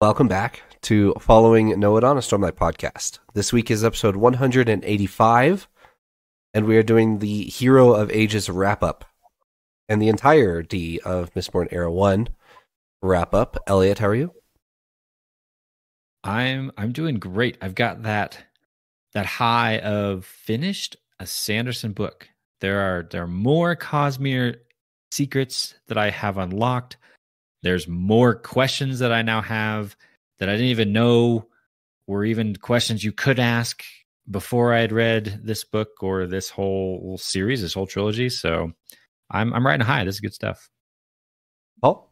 Welcome back to Following Noah on a Stormlight podcast. This week is episode 185, and we are doing the Hero of Ages wrap up and the entire D of Mistborn Era 1 wrap up. Elliot, how are you? I'm I'm doing great. I've got that that high of finished a Sanderson book. There are there are more Cosmere secrets that I have unlocked. There's more questions that I now have that I didn't even know were even questions you could ask before I had read this book or this whole series, this whole trilogy. So I'm I'm riding high. This is good stuff. Oh,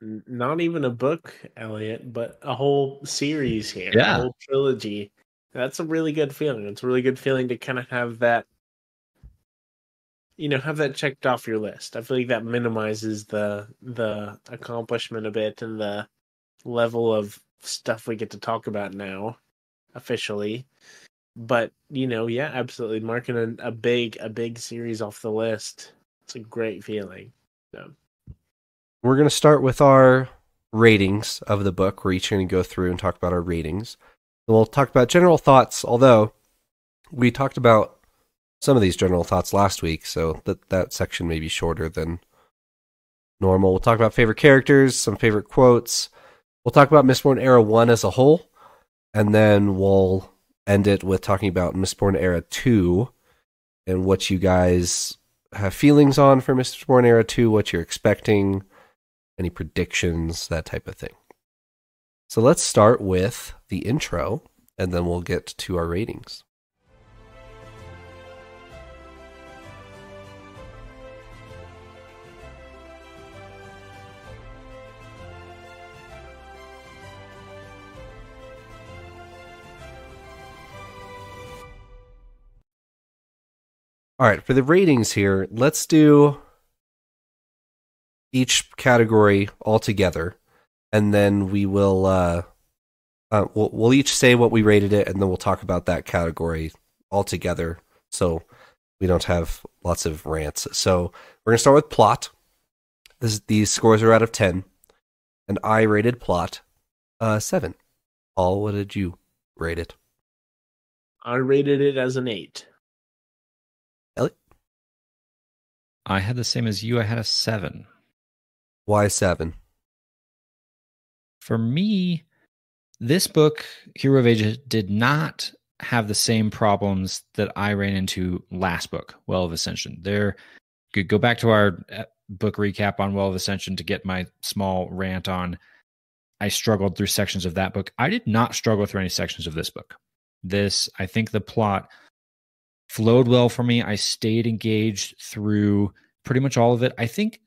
not even a book, Elliot, but a whole series here, Yeah. a whole trilogy. That's a really good feeling. It's a really good feeling to kind of have that, you know, have that checked off your list. I feel like that minimizes the the accomplishment a bit and the level of stuff we get to talk about now, officially. But you know, yeah, absolutely, marking a, a big a big series off the list. It's a great feeling. So. we're going to start with our ratings of the book. We're each going to go through and talk about our ratings. And we'll talk about general thoughts, although we talked about some of these general thoughts last week, so that that section may be shorter than normal. We'll talk about favorite characters, some favorite quotes. We'll talk about Mistborn Era 1 as a whole, and then we'll end it with talking about Mistborn Era 2 and what you guys have feelings on for Mistborn Era 2, what you're expecting, any predictions, that type of thing. So let's start with the intro, and then we'll get to our ratings. All right, for the ratings here, let's do each category all together, and then we will uh, uh, we'll, we'll each say what we rated it, and then we'll talk about that category all together, so we don't have lots of rants. So we're gonna start with plot. This, these scores are out of ten, and I rated plot uh, seven. Paul, what did you rate it? I rated it as an eight. I had the same as you. I had a seven. Why seven? For me, this book, Hero of Ages, did not have the same problems that I ran into last book, Well of Ascension. There, could go back to our uh, book recap on Well of Ascension to get my small rant on. I struggled through sections of that book. I did not struggle through any sections of this book. This, I think, the plot flowed well for me. I stayed engaged through pretty much all of it. I think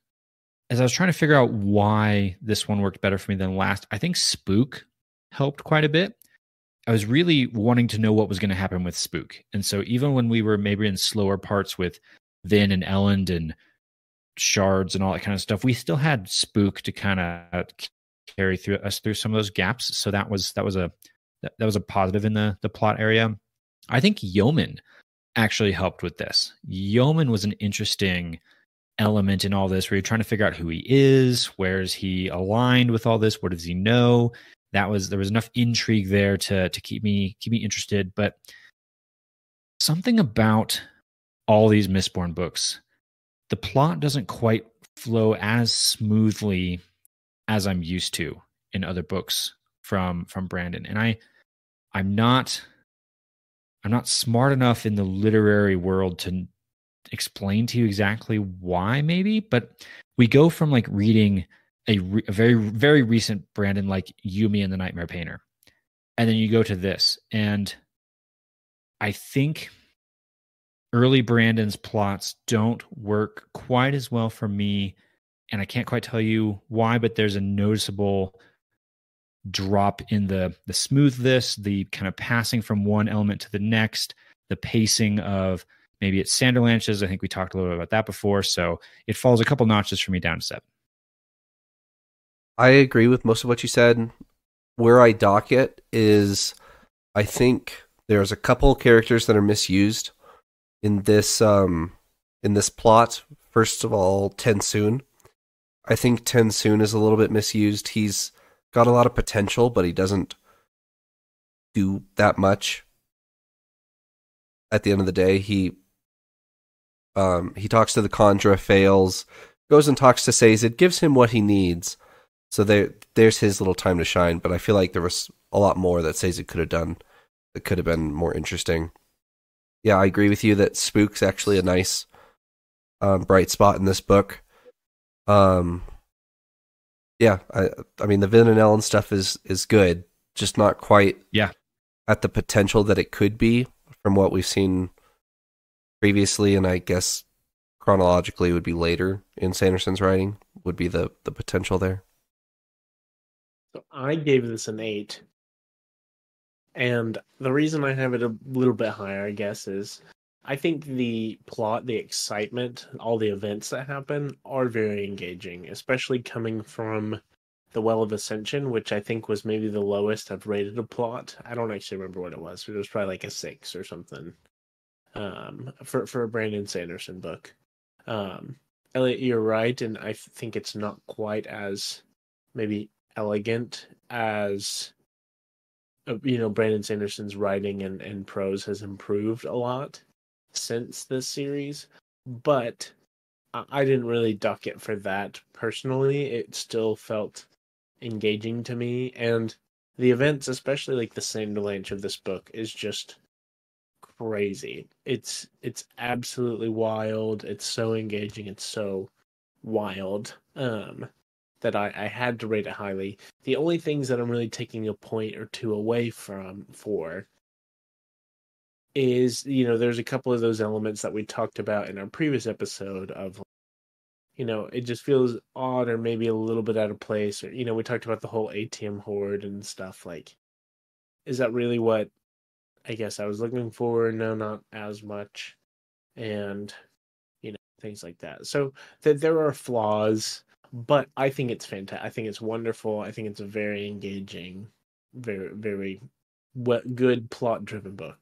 as I was trying to figure out why this one worked better for me than last, I think Spook helped quite a bit. I was really wanting to know what was going to happen with Spook. And so even when we were maybe in slower parts with Vin and Elend and shards and all that kind of stuff, we still had Spook to kind of carry through us through some of those gaps. So that was that was a that was a positive in the the plot area. I think Yomen actually helped with this. Yomen was an interesting element in all this where you're trying to figure out who he is, where is he aligned with all this, what does he know? That was there was enough intrigue there to to keep me keep me interested. But something about all these Mistborn books, the plot doesn't quite flow as smoothly as I'm used to in other books from from Brandon. And I I'm not I'm not smart enough in the literary world to explain to you exactly why maybe, but we go from like reading a, re- a very very recent Brandon like Yumi and the Nightmare Painter. And then you go to this and I think early Brandon's plots don't work quite as well for me and I can't quite tell you why, but there's a noticeable drop in the the smoothness, the kind of passing from one element to the next, the pacing of maybe it's Sanderlanches. I think we talked a little bit about that before. So it falls a couple notches for me down to seven. I agree with most of what you said. Where I dock it is, I think there's a couple characters that are misused in this um in this plot. First of all, TenSoon. I think TenSoon is a little bit misused. He's got a lot of potential, but he doesn't do that much. At the end of the day, he um, he talks to the Kandra, fails, goes and talks to Sazed, gives him what he needs. So there, there's his little time to shine. But I feel like there was a lot more that Sazed could have done that could have been more interesting. Yeah, I agree with you that Spook's actually a nice um, bright spot in this book. Um, yeah, I, I mean the Vin and Elend stuff is is good, just not quite Yeah. at the potential that it could be from what we've seen previously, and I guess chronologically would be later in Sanderson's writing would be the the potential there. So I gave this an eight. And the reason I have it a little bit higher, I guess, is I think the plot, the excitement, all the events that happen are very engaging, especially coming from the Well of Ascension, which I think was maybe the lowest I've rated a plot. I don't actually remember what it was, but it was probably like a six or something. Um, for for a Brandon Sanderson book. Um, Elliot, you're right, and I think it's not quite as maybe elegant as uh, you know Brandon Sanderson's writing and, and prose has improved a lot since this series, but I, didn't really duck it for that personally. It still felt engaging to me, and the events, especially like the Sanderlanche of this book, is just crazy. It's it's absolutely wild. It's so engaging. It's so wild. Um, that I, I had to rate it highly. The only things that I'm really taking a point or two away from for is, you know, there's a couple of those elements that we talked about in our previous episode of, you know, it just feels odd or maybe a little bit out of place. Or, you know, we talked about the whole atium hoard and stuff. Like, is that really what I guess I was looking for? No, not as much. And, you know, things like that. So that there are flaws but I think it's fantastic. I think it's wonderful. I think it's a very engaging, very very well, good plot driven book.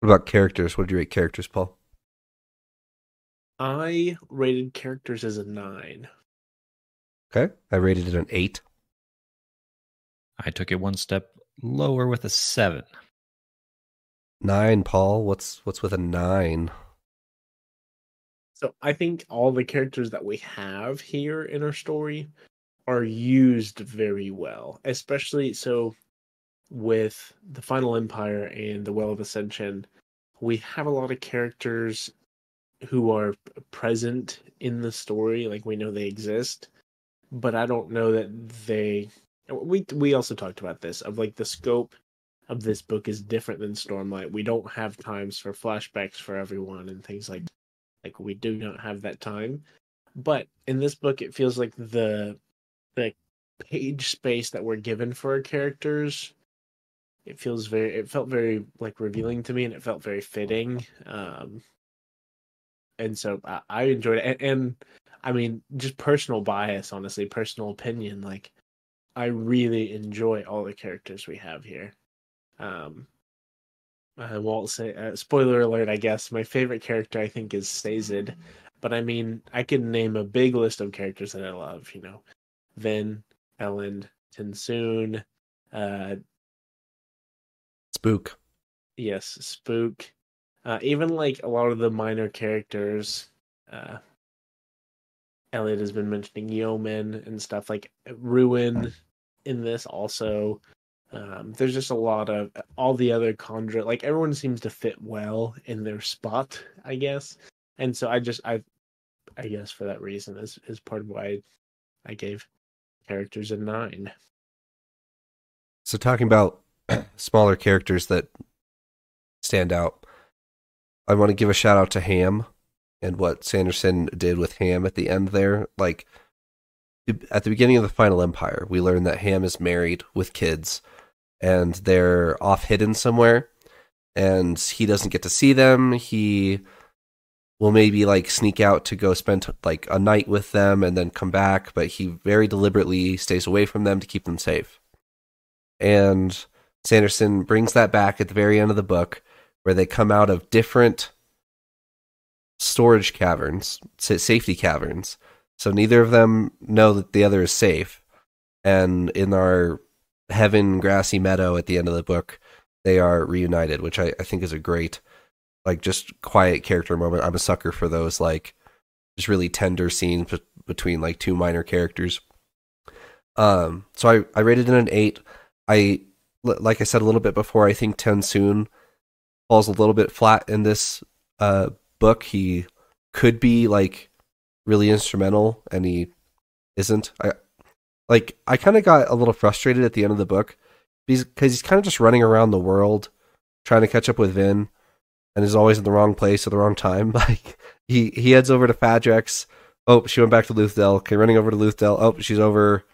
So What about characters? What did you rate characters, Paul? I rated characters as a nine. Okay, I rated it an eight. I took it one step lower with a seven. Nine, Paul. What's what's with a nine? So I think all the characters that we have here in our story are used very well, especially so with the Final Empire and the Well of Ascension. We have a lot of characters who are present in the story, like we know they exist, but I don't know that they. We we also talked about this of like the scope of this book is different than Stormlight. We don't have times for flashbacks for everyone and things like like we do not have that time. But in this book it feels like the the page space that we're given for our characters it feels very it felt very like revealing to me and it felt very fitting. Um and so I, I enjoyed it and, and I mean just personal bias, honestly, personal opinion, like I really enjoy all the characters we have here. Um I won't say uh, spoiler alert. I guess my favorite character I think is Sazed, but I mean I can name a big list of characters that I love. You know, Vin, Elend, TenSoon, uh, Spook. yes, Spook, uh, even like a lot of the minor characters. Uh, Elliot has been mentioning Yomen and stuff like Ruin in this also. Um, there's just a lot of all the other Kandra, like everyone seems to fit well in their spot, I guess. And so I just I I guess for that reason is is part of why I gave characters a nine. So talking about smaller characters that stand out, I want to give a shout out to Ham and what Sanderson did with Ham at the end there. Like at the beginning of the Final Empire, we learn that Ham is married with kids and they're off hidden somewhere and he doesn't get to see them. He will maybe like sneak out to go spend like a night with them and then come back, but he very deliberately stays away from them to keep them safe. And Sanderson brings that back at the very end of the book where they come out of different storage caverns, safety caverns. So neither of them know that the other is safe. and in our heaven grassy meadow at the end of the book, they are reunited, which I, I think is a great, like, just quiet character moment. I'm a sucker for those, like, just really tender scenes between like two minor characters. Um, so I, I rated it an eight. I, like I said a little bit before, I think TenSoon falls a little bit flat in this uh, book. He could be like really instrumental, and he isn't. I like I kind of got a little frustrated at the end of the book because he's kind of just running around the world trying to catch up with Vin, and is always in the wrong place at the wrong time. Like he he heads over to Fadrex. Oh, she went back to Luthadel. Okay, running over to Luthadel. Oh, she's over.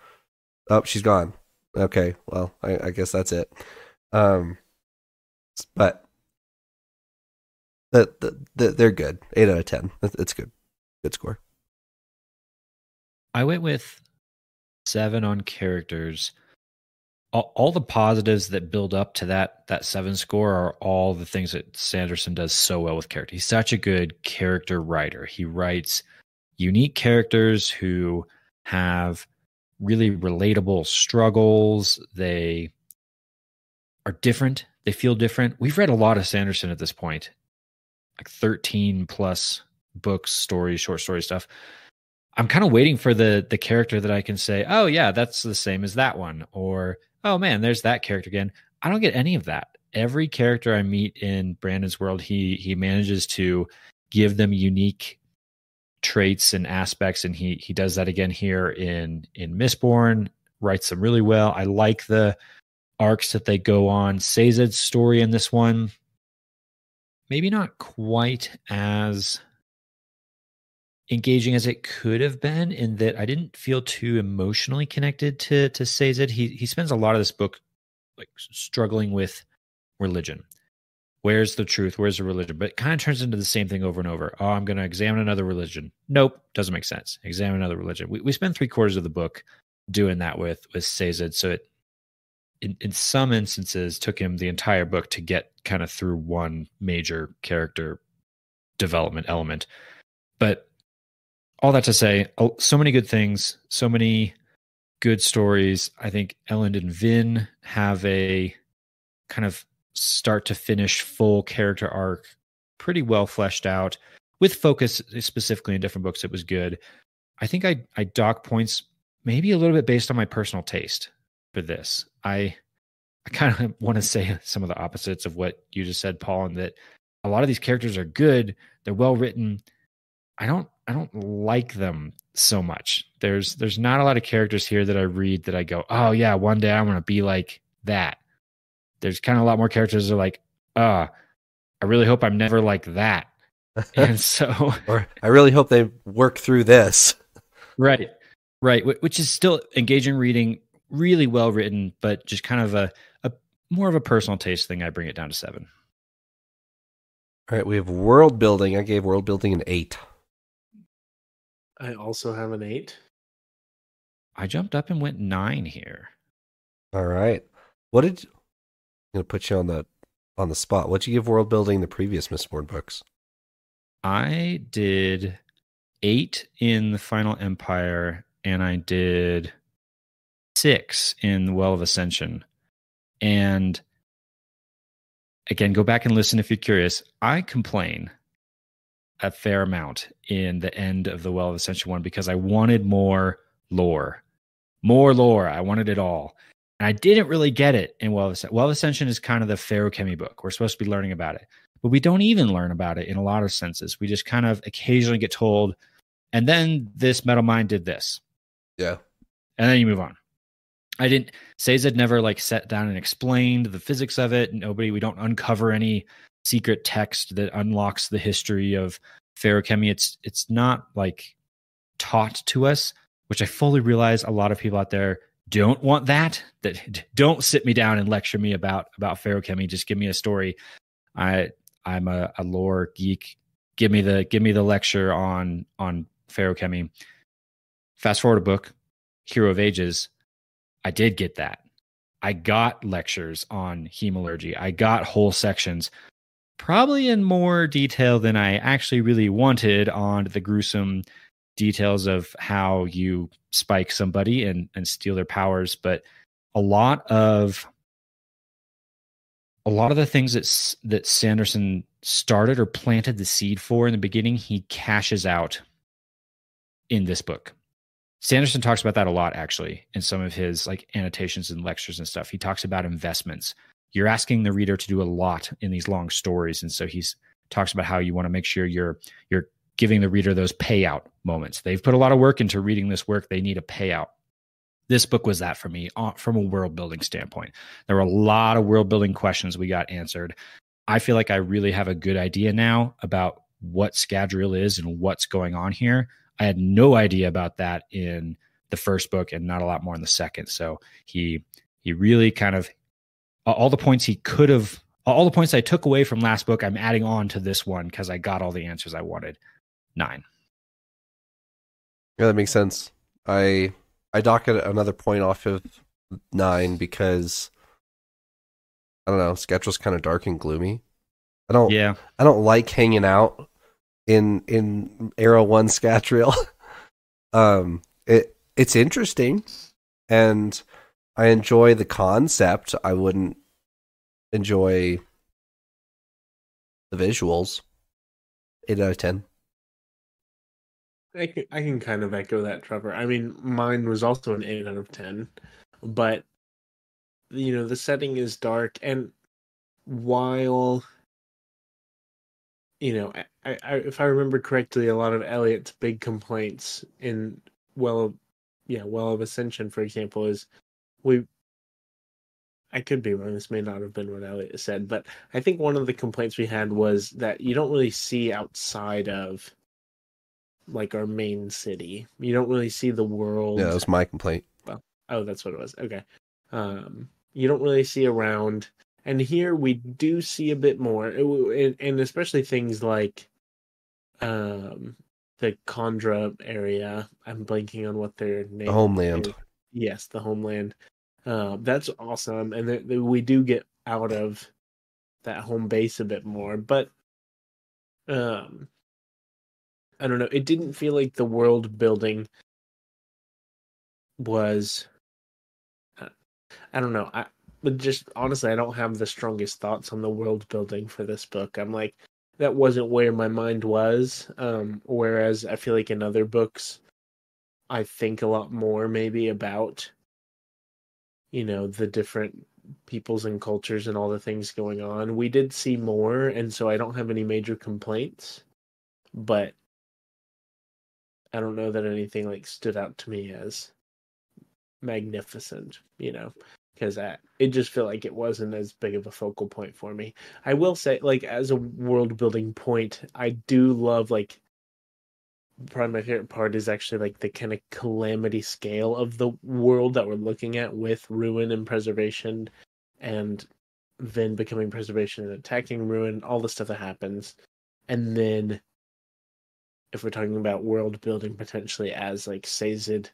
Oh, she's gone. Okay, well, I, I guess that's it. Um, but the, the, the, they're good. Eight out of ten. It's good. Good score. I went with seven on characters. All, all, the positives that build up to that that seven score are all the things that Sanderson does so well with character. He's such a good character writer. He writes unique characters who have really relatable struggles. They are different. They feel different. We've read a lot of Sanderson at this point, like 13 plus books, stories, short story stuff. I'm kind of waiting for the the character that I can say, "Oh yeah, that's the same as that one," or "Oh man, there's that character again." I don't get any of that. Every character I meet in Brandon's world, he he manages to give them unique traits and aspects and he he does that again here in in Mistborn writes them really well. I like the arcs that they go on. Sazed's story in this one maybe not quite as engaging as it could have been in that I didn't feel too emotionally connected to to Sazed. He he spends a lot of this book like struggling with religion Where's the truth? Where's the religion? But it kind of turns into the same thing over and over. Oh, I'm going to examine another religion. Nope, doesn't make sense. Examine another religion. We we spend three quarters of the book doing that with with Sazed. So it, in in some instances, took him the entire book to get kind of through one major character development element. But all that to say, so many good things, so many good stories. I think Elend and Vin have a kind of start to finish full character arc pretty well fleshed out with focus specifically in different books it was good. I think i i dock points maybe a little bit based on my personal taste for this. I i kind of want to say some of the opposites of what you just said paul and that a lot of these characters are good they're well written. I don't i don't like them so much. There's there's not a lot of characters here that i read that i go oh yeah one day i'm going to be like that there's kind of a lot more characters that are like, ah, uh, I really hope I'm never like that. and so, or I really hope they work through this. Right, right. Which is still engaging reading, really well written, but just kind of a, a more of a personal taste thing. I bring it down to seven. All right, we have world building. I gave world building an eight. I also have an eight. I jumped up and went nine here. All right. What did gonna put you on the on the spot. What'd you give world building the previous Mistborn books? I did eight in the Final Empire, and I did six in the Well of Ascension. And again, go back and listen if you're curious. I complain a fair amount in the end of the Well of Ascension one because I wanted more lore. More lore. I wanted it all. And I didn't really get it in Well Ascension. Well Ascension is kind of the Feruchemy book. We're supposed to be learning about it, but we don't even learn about it in a lot of senses. We just kind of occasionally get told, and then this metal mind did this. Yeah. And then you move on. I didn't Sazed never like sat down and explained the physics of it. Nobody, we don't uncover any secret text that unlocks the history of feruchemy. It's it's not like taught to us, which I fully realize a lot of people out there don't want that that don't sit me down and lecture me about about feruchemy just give me a story. I i'm a, a lore geek. Give me the give me the lecture on on feruchemy fast forward a book hero of ages. I did get that. I got lectures on hemalurgy i got whole sections probably in more detail than i actually really wanted on the gruesome details of how you spike somebody and and steal their powers, but a lot of a lot of the things that that Sanderson started or planted the seed for in the beginning, he cashes out in this book. Sanderson talks about that a lot actually in some of his like annotations and lectures and stuff. He talks about investments. You're asking the reader to do a lot in these long stories and so he's talks about how you want to make sure you're you're giving the reader those payout moments. They've put a lot of work into reading this work. They need a payout. This book was that for me uh, from a world building standpoint. There were a lot of world building questions we got answered. I feel like I really have a good idea now about what Scadrial is and what's going on here. I had no idea about that in the first book and not a lot more in the second. So he he really kind of all the points he could have all the points I took away from last book, I'm adding on to this one because I got all the answers I wanted. Nine. Yeah, that makes sense. I I dock it another point off of nine because I don't know, Scadrial's kind of dark and gloomy. I don't Yeah. I don't like hanging out in in Era One Scadrial. um, it it's interesting, and I enjoy the concept. I wouldn't enjoy the visuals. Eight out of ten. I can, I can kind of echo that, Trevor. I mean, mine was also an 8 out of 10, but, you know, the setting is dark, and while, you know, I, I, if I remember correctly, a lot of Elliot's big complaints in Well yeah, Well of Ascension, for example, is we, I could be wrong, this may not have been what Elliot said, but I think one of the complaints we had was that you don't really see outside of like our main city. You don't really see the world. Yeah, that was my complaint. Oh, that's what it was. Okay. Um, you don't really see around, and here we do see a bit more, and, and especially things like, um, the Kandra area. I'm blanking on what their name. The homeland. is. Yes, the homeland. Uh, that's awesome, and th- th- we do get out of that home base a bit more, but um I don't know. It didn't feel like the world building was. uh, I don't know. I but just honestly, I don't have the strongest thoughts on the world building for this book. I'm like, that wasn't where my mind was. Um, whereas I feel like in other books, I think a lot more maybe about, you know, the different peoples and cultures and all the things going on. We did see more, and so I don't have any major complaints. But I don't know that anything like stood out to me as magnificent, you know, because it just felt like it wasn't as big of a focal point for me. I will say, like, as a world building point, I do love like probably my favorite part is actually like the kind of calamity scale of the world that we're looking at with ruin and preservation and then becoming preservation and attacking ruin all the stuff that happens and then if we're talking about world building potentially as like Sazed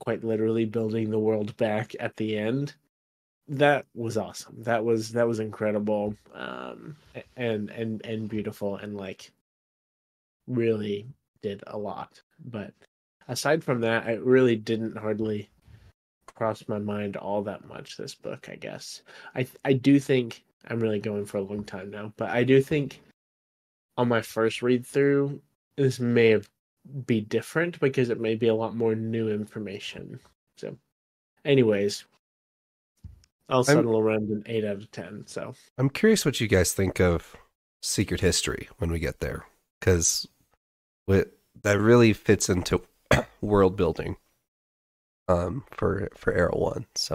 quite literally building the world back at the end that was awesome. That was that was incredible um and and and beautiful and like really did a lot. But aside from that i really didn't hardly cross my mind all that much this book i guess. I i do think i'm really going for a long time now but i do think on my first read through this may be different because it may be a lot more new information. So, anyways, I'll I'm- settle around an eight out of ten. So, I'm curious what you guys think of Secret History when we get there, because that really fits into world building um, for for Era One. So,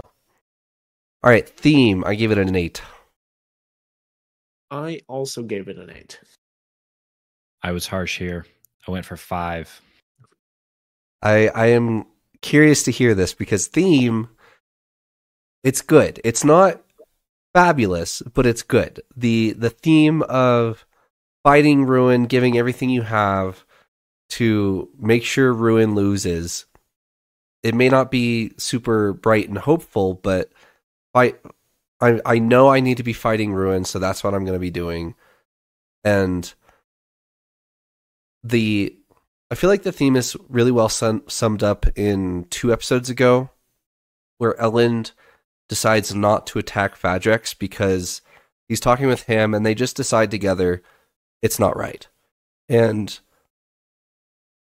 all right, theme. I gave it an eight. I also gave it an eight. I was harsh here. I went for five. I I am curious to hear this because theme. It's good. It's not fabulous, but it's good. the The theme of fighting ruin, giving everything you have to make sure ruin loses. It may not be super bright and hopeful, but. I I know I need to be fighting ruin, so that's what I'm going to be doing. And the I feel like the theme is really well sum- summed up in two episodes ago, where Elend decides not to attack Fadrex because he's talking with him and they just decide together it's not right. And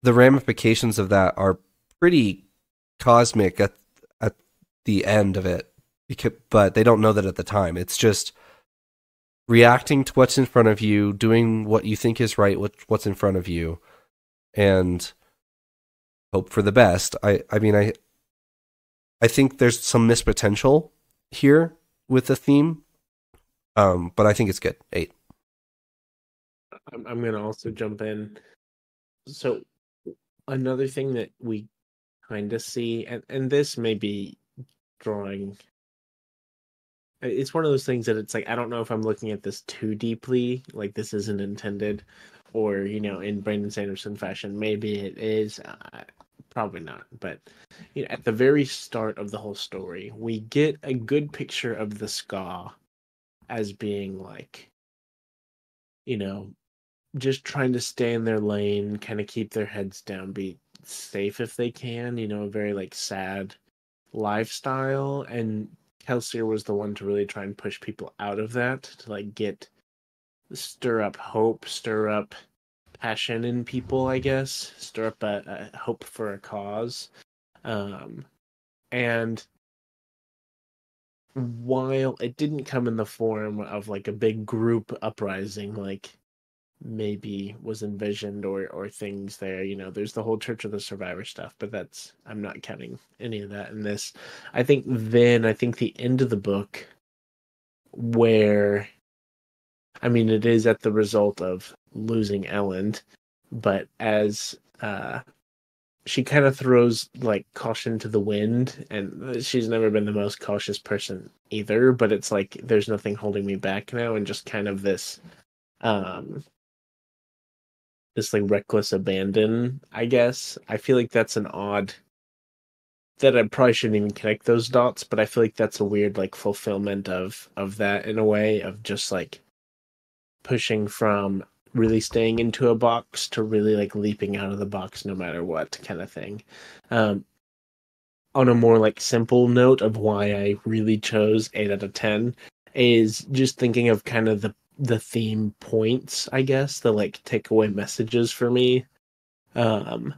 the ramifications of that are pretty cosmic at at the end of it but they don't know that at the time it's just reacting to what's in front of you doing what you think is right what, what's in front of you and hope for the best i i mean i i think there's some missed potential here with the theme um but i think it's good eight I'm, I'm gonna also jump in. So another thing that we kind of see, and and this may be drawing. It's one of those things that it's like I don't know if I'm looking at this too deeply, like this isn't intended, or you know, in Brandon Sanderson fashion, maybe it is. Uh, probably not, but you know, at the very start of the whole story, we get a good picture of the Skaa as being like, you know, just trying to stay in their lane, kind of keep their heads down, be safe if they can, you know, a very like sad lifestyle. And Kelsier was the one to really try and push people out of that, to like get stir up hope, stir up passion in people, I guess, stir up a, a hope for a cause. Um, and while it didn't come in the form of like a big group uprising, like maybe was envisioned or or things there you know there's the whole church of the survivor stuff but that's i'm not counting any of that in this. I think then i think the end of the book where i mean it is at the result of losing Elend but as uh she kind of throws like caution to the wind and she's never been the most cautious person either but it's like there's nothing holding me back now and just kind of this um this like reckless abandon, I guess. I feel like that's an odd that I probably shouldn't even connect those dots, but I feel like that's a weird like fulfillment of of that in a way of just like pushing from really staying into a box to really like leaping out of the box no matter what kind of thing. Um on a more like simple note of why I really chose 8 out of 10 is just thinking of kind of the the theme points, I guess, the like takeaway messages for me. Um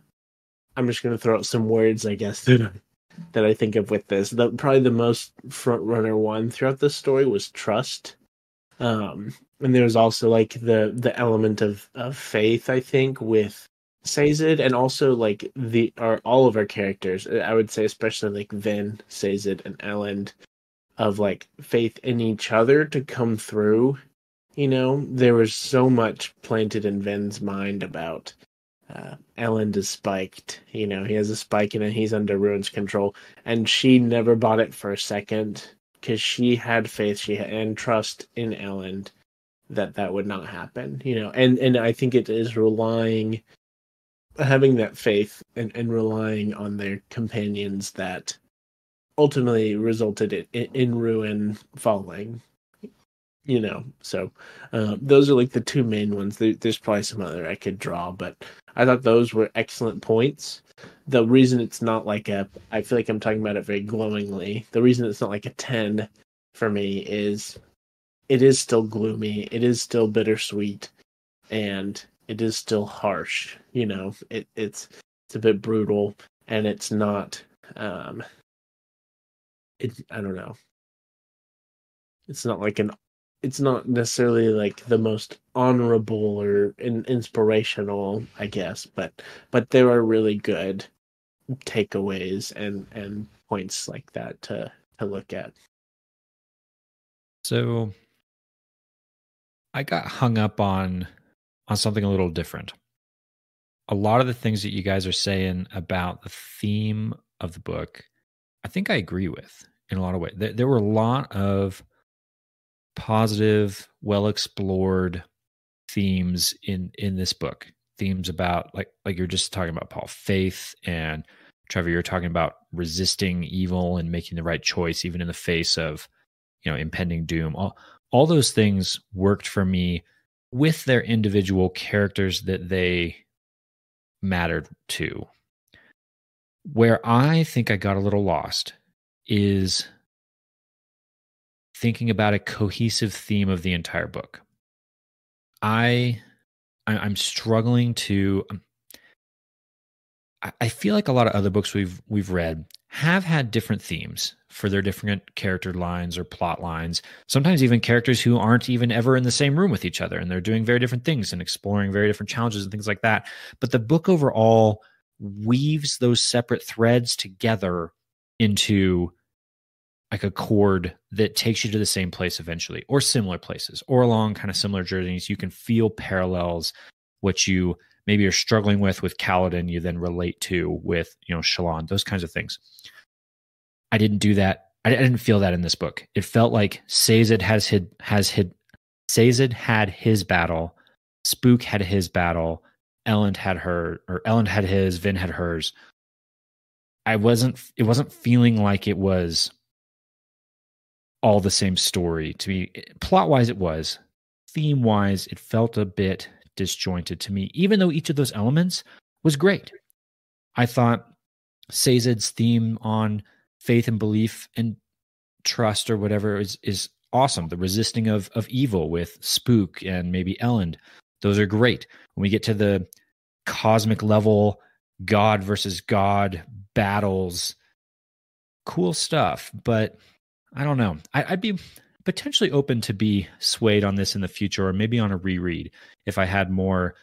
I'm just gonna throw out some words, I guess, that I, that I think of with this. The probably the most front runner one throughout the story was trust. Um and there's also like the the element of of faith, I think, with Sazed and also like the our all of our characters. I would say especially like Vin, Sazed, and Elend of like faith in each other to come through you know, there was so much planted in Vin's mind about uh, Elend is spiked. You know, he has a spike in and he's under Ruin's control, and she never bought it for a second because she had faith, she had and trust in Elend that that would not happen. You know, and and I think it is relying, having that faith and and relying on their companions that ultimately resulted in, in Ruin falling you know so uh, those are like the two main ones. There, there's probably some other i could draw but i thought those were excellent points. The reason it's not like a i feel like i'm talking about it very glowingly. The reason it's not like a 10 for me is it is still gloomy it is still bittersweet and it is still harsh you know? It, it's it's a bit brutal and it's not um it i don't know. It's not like an it's not necessarily like the most honorable or in, inspirational, I guess, but but there are really good takeaways and and points like that to to look at. So I got hung up on on something a little different. A lot of the things that you guys are saying about the theme of the book, I think I agree with in a lot of ways. There, there were a lot of positive, well explored themes in in this book. Themes about like like you're just talking about Paul faith and Trevor, you're talking about resisting evil and making the right choice even in the face of you know impending doom. All all those things worked for me with their individual characters that they mattered to. Where I think I got a little lost is thinking about a cohesive theme of the entire book. I I'm struggling to um, I feel like a lot of other books we've we've read have had different themes for their different character lines or plot lines. Sometimes even characters who aren't even ever in the same room with each other and they're doing very different things and exploring very different challenges and things like that. But the book overall weaves those separate threads together into like a cord that takes you to the same place eventually or similar places or along kind of similar journeys. You can feel parallels, what you maybe are struggling with with Kaladin, you then relate to with, you know, Shallan those kinds of things. I didn't do that. I didn't feel that in this book. It felt like Sazed has hid has hid Sazed had his battle, Spook had his battle, Elend had her or Elend had his, Vin had hers. I wasn't it wasn't feeling like it was all the same story to me. Plot wise it was. Theme wise, it felt a bit disjointed to me, even though each of those elements was great. I thought Sazed's theme on faith and belief and trust or whatever is is awesome. The resisting of of evil with Spook and maybe Elend, those are great. When we get to the cosmic level, God versus God battles, cool stuff. But I don't know. I, I'd be potentially open to be swayed on this in the future, or maybe on a reread if I had more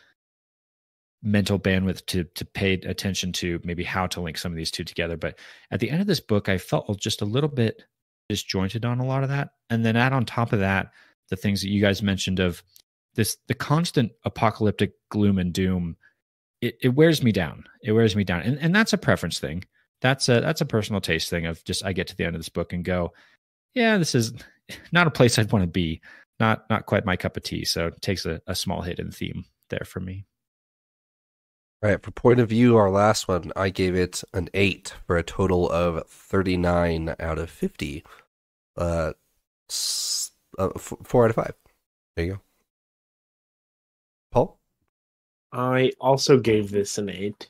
mental bandwidth to to pay attention to maybe how to link some of these two together. But at the end of this book, I felt just a little bit disjointed on a lot of that. And then add on top of that the things that you guys mentioned of this the constant apocalyptic gloom and doom. It, it wears me down. It wears me down, and and that's a preference thing. That's a that's a personal taste thing of just I get to the end of this book and go, yeah, this is not a place I'd want to be. Not not quite my cup of tea. So it takes a, a small hit in theme there for me. All right, for point of view, our last one, I gave it an eight for a total of thirty nine out of fifty. Uh, uh four out of five. There you go. Paul, I also gave this an eight.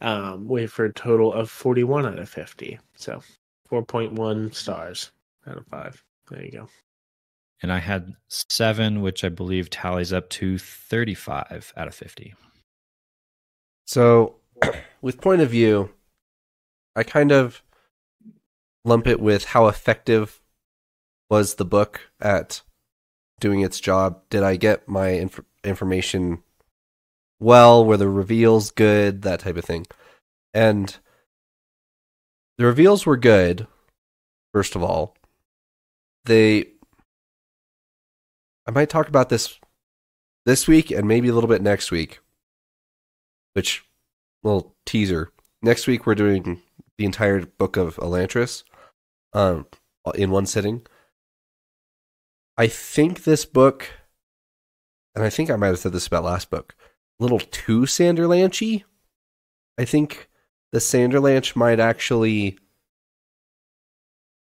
Um, wait for a total of forty one out of fifty. So four point one stars out of five. There you go. And I had seven, which I believe tallies up to thirty five out of fifty. So, with point of view, I kind of lump it with how effective was the book at doing its job. Did I get my inf- information well? Were the reveals good? That type of thing. And the reveals were good, first of all. They. I might talk about this this week and maybe a little bit next week which little teaser. Next week we're doing the entire book of Elantris um in one sitting. I think this book and I think I might have said this about last book, a little too Sanderlanchy. I think the Sanderlanche might actually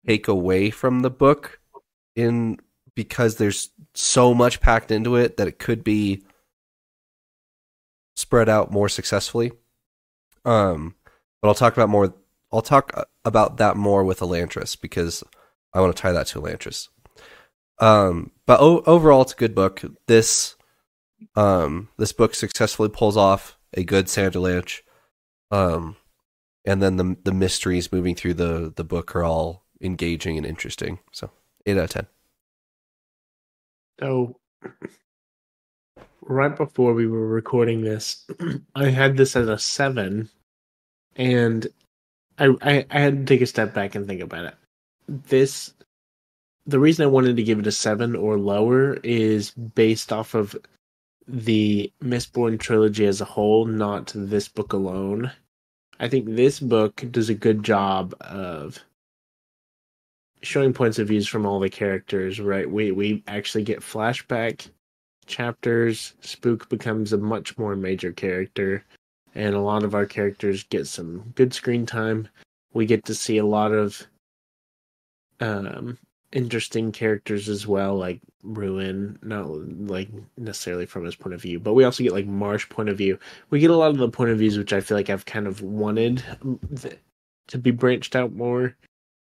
take away from the book in because there's so much packed into it that it could be spread out more successfully. Um, but I'll talk about more. I'll talk about that more with Elantris because I want to tie that to Elantris. Um, but o- overall, it's a good book. This um, this book successfully pulls off a good Sanderlanche. Um, and then the the mysteries moving through the the book are all engaging and interesting. So eight out of ten. So right before we were recording this, I had this as a seven, and I, I I had to take a step back and think about it. This, the reason I wanted to give it a seven or lower is based off of the Mistborn trilogy as a whole, not this book alone. I think this book does a good job of showing points of views from all the characters. Right, we we actually get flashback chapters, Spook becomes a much more major character, and a lot of our characters get some good screen time. We get to see a lot of um, interesting characters as well, like Ruin, not like necessarily from his point of view, but we also get like Marsh point of view. We get a lot of the point of views which I feel like I've kind of wanted th- to be branched out more.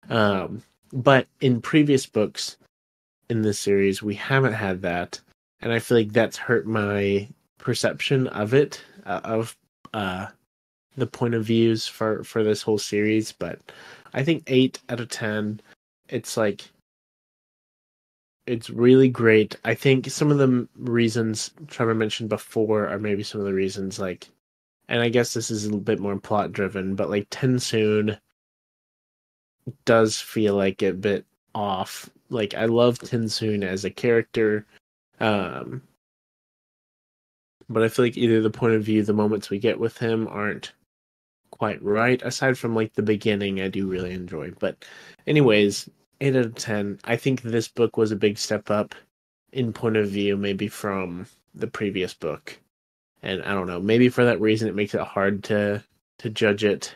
Um, but in previous books in this series, we haven't had that, and I feel like that's hurt my perception of it uh, of uh the point of views for for this whole series. But i think 8 out of 10 it's like it's really great. I think some of the reasons trevor mentioned before are maybe some of the reasons like and i guess this is a bit more plot driven but like TenSoon does feel like a bit off like i love TenSoon as a character um but I feel like either the point of view, the moments we get with him aren't quite right. Aside from like the beginning, I do really enjoy. But, anyways, eight out of ten. I think this book was a big step up in point of view, maybe from the previous book. And I don't know, maybe for that reason, it makes it hard to to judge it.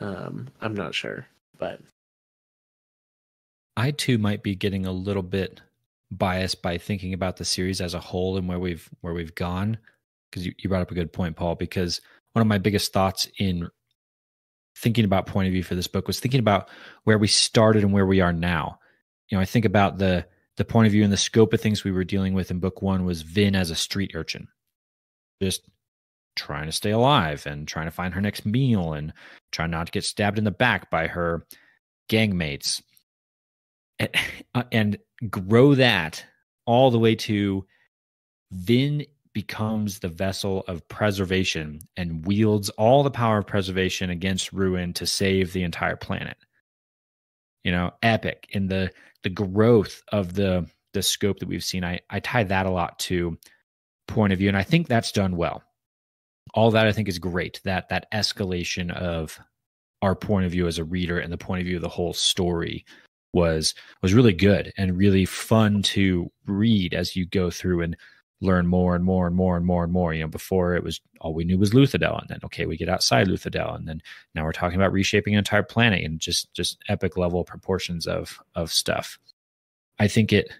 Um, I'm not sure, but I too might be getting a little bit biased by thinking about the series as a whole and where we've where we've gone because you, you brought up a good point paul because one of my biggest thoughts in thinking about point of view for this book was thinking about where we started and where we are now. You know i think about the the point of view and the scope of things we were dealing with in book one was vin as a street urchin. Just trying to stay alive and trying to find her next meal and trying not to get stabbed in the back by her gangmates. And, uh, and grow that all the way to Vin becomes the vessel of preservation and wields all the power of preservation against ruin to save the entire planet. You know epic in the the growth of the the scope that we've seen. I i tie that a lot to point of view and i think that's done well all that i think is great that that escalation of our point of view as a reader and the point of view of the whole story was was really good and really fun to read as you go through and learn more and more and more and more and more. You know, before it was all we knew was Luthadel, and then okay, we get outside Luthadel, and then now we're talking about reshaping an entire planet and just just epic level proportions of of stuff. I think it.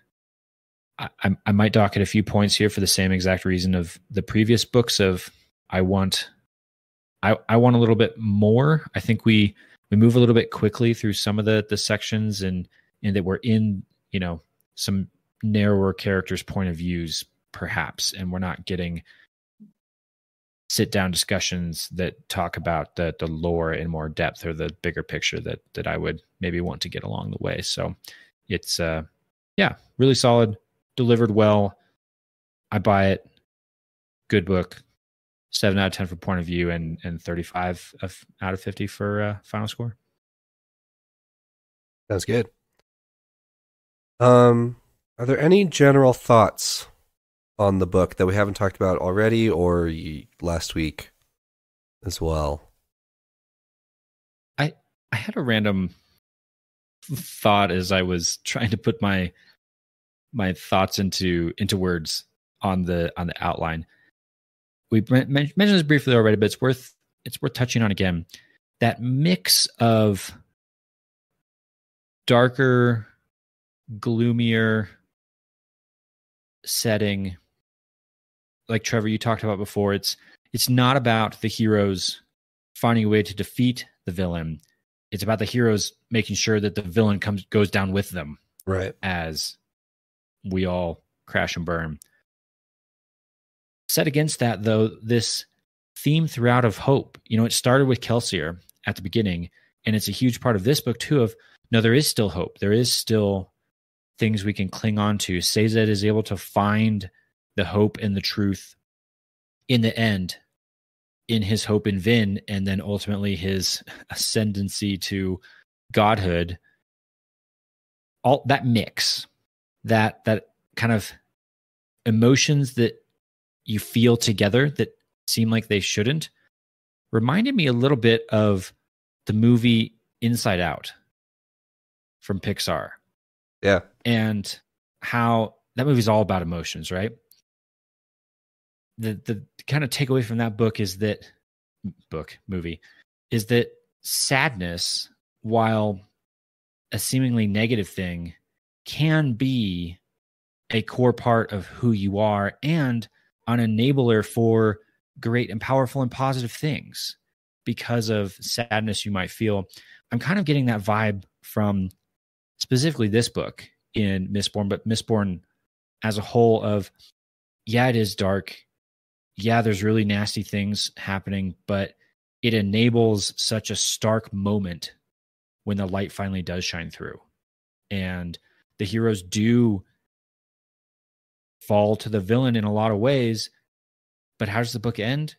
I, I might dock it a few points here for the same exact reason of the previous books. Of I want, I I want a little bit more. I think we we move a little bit quickly through some of the the sections and and that we're in you know some narrower characters point of views perhaps and we're not getting sit down discussions that talk about the the lore in more depth or the bigger picture that that I would maybe want to get along the way. So it's uh yeah really solid delivered well. I buy it. Good book seven out of ten for point of view and and 35 of, out of 50 for uh, final score. Sounds good. Um are there any general thoughts on the book that we haven't talked about already or last week as well? I i had a random thought as i was trying to put my my thoughts into into words on the on the outline we mentioned this briefly already, but it's worth it's worth touching on again. That mix of darker, gloomier setting, like Trevor you talked about before. It's it's not about the heroes finding a way to defeat the villain. It's about the heroes making sure that the villain comes goes down with them. Right. As we all crash and burn. Set against that, though, this theme throughout of hope. You know, it started with Kelsier at the beginning, and it's a huge part of this book too. Of no, there is still hope. There is still things we can cling on to. Sazed is able to find the hope and the truth in the end in his hope in Vin, and then ultimately his ascendancy to godhood. All that mix, that that kind of emotions that you feel together that seem like they shouldn't reminded me a little bit of the movie Inside Out from Pixar. Yeah. And how that movie's all about emotions, right? The the kind of takeaway from that book is that book, movie, is that sadness, while a seemingly negative thing, can be a core part of who you are and an enabler for great and powerful and positive things because of sadness you might feel. I'm kind of getting that vibe from specifically this book in Mistborn, but Mistborn as a whole of yeah, it is dark. Yeah, there's really nasty things happening, but it enables such a stark moment when the light finally does shine through. And the heroes do fall to the villain in a lot of ways. But how does the book end?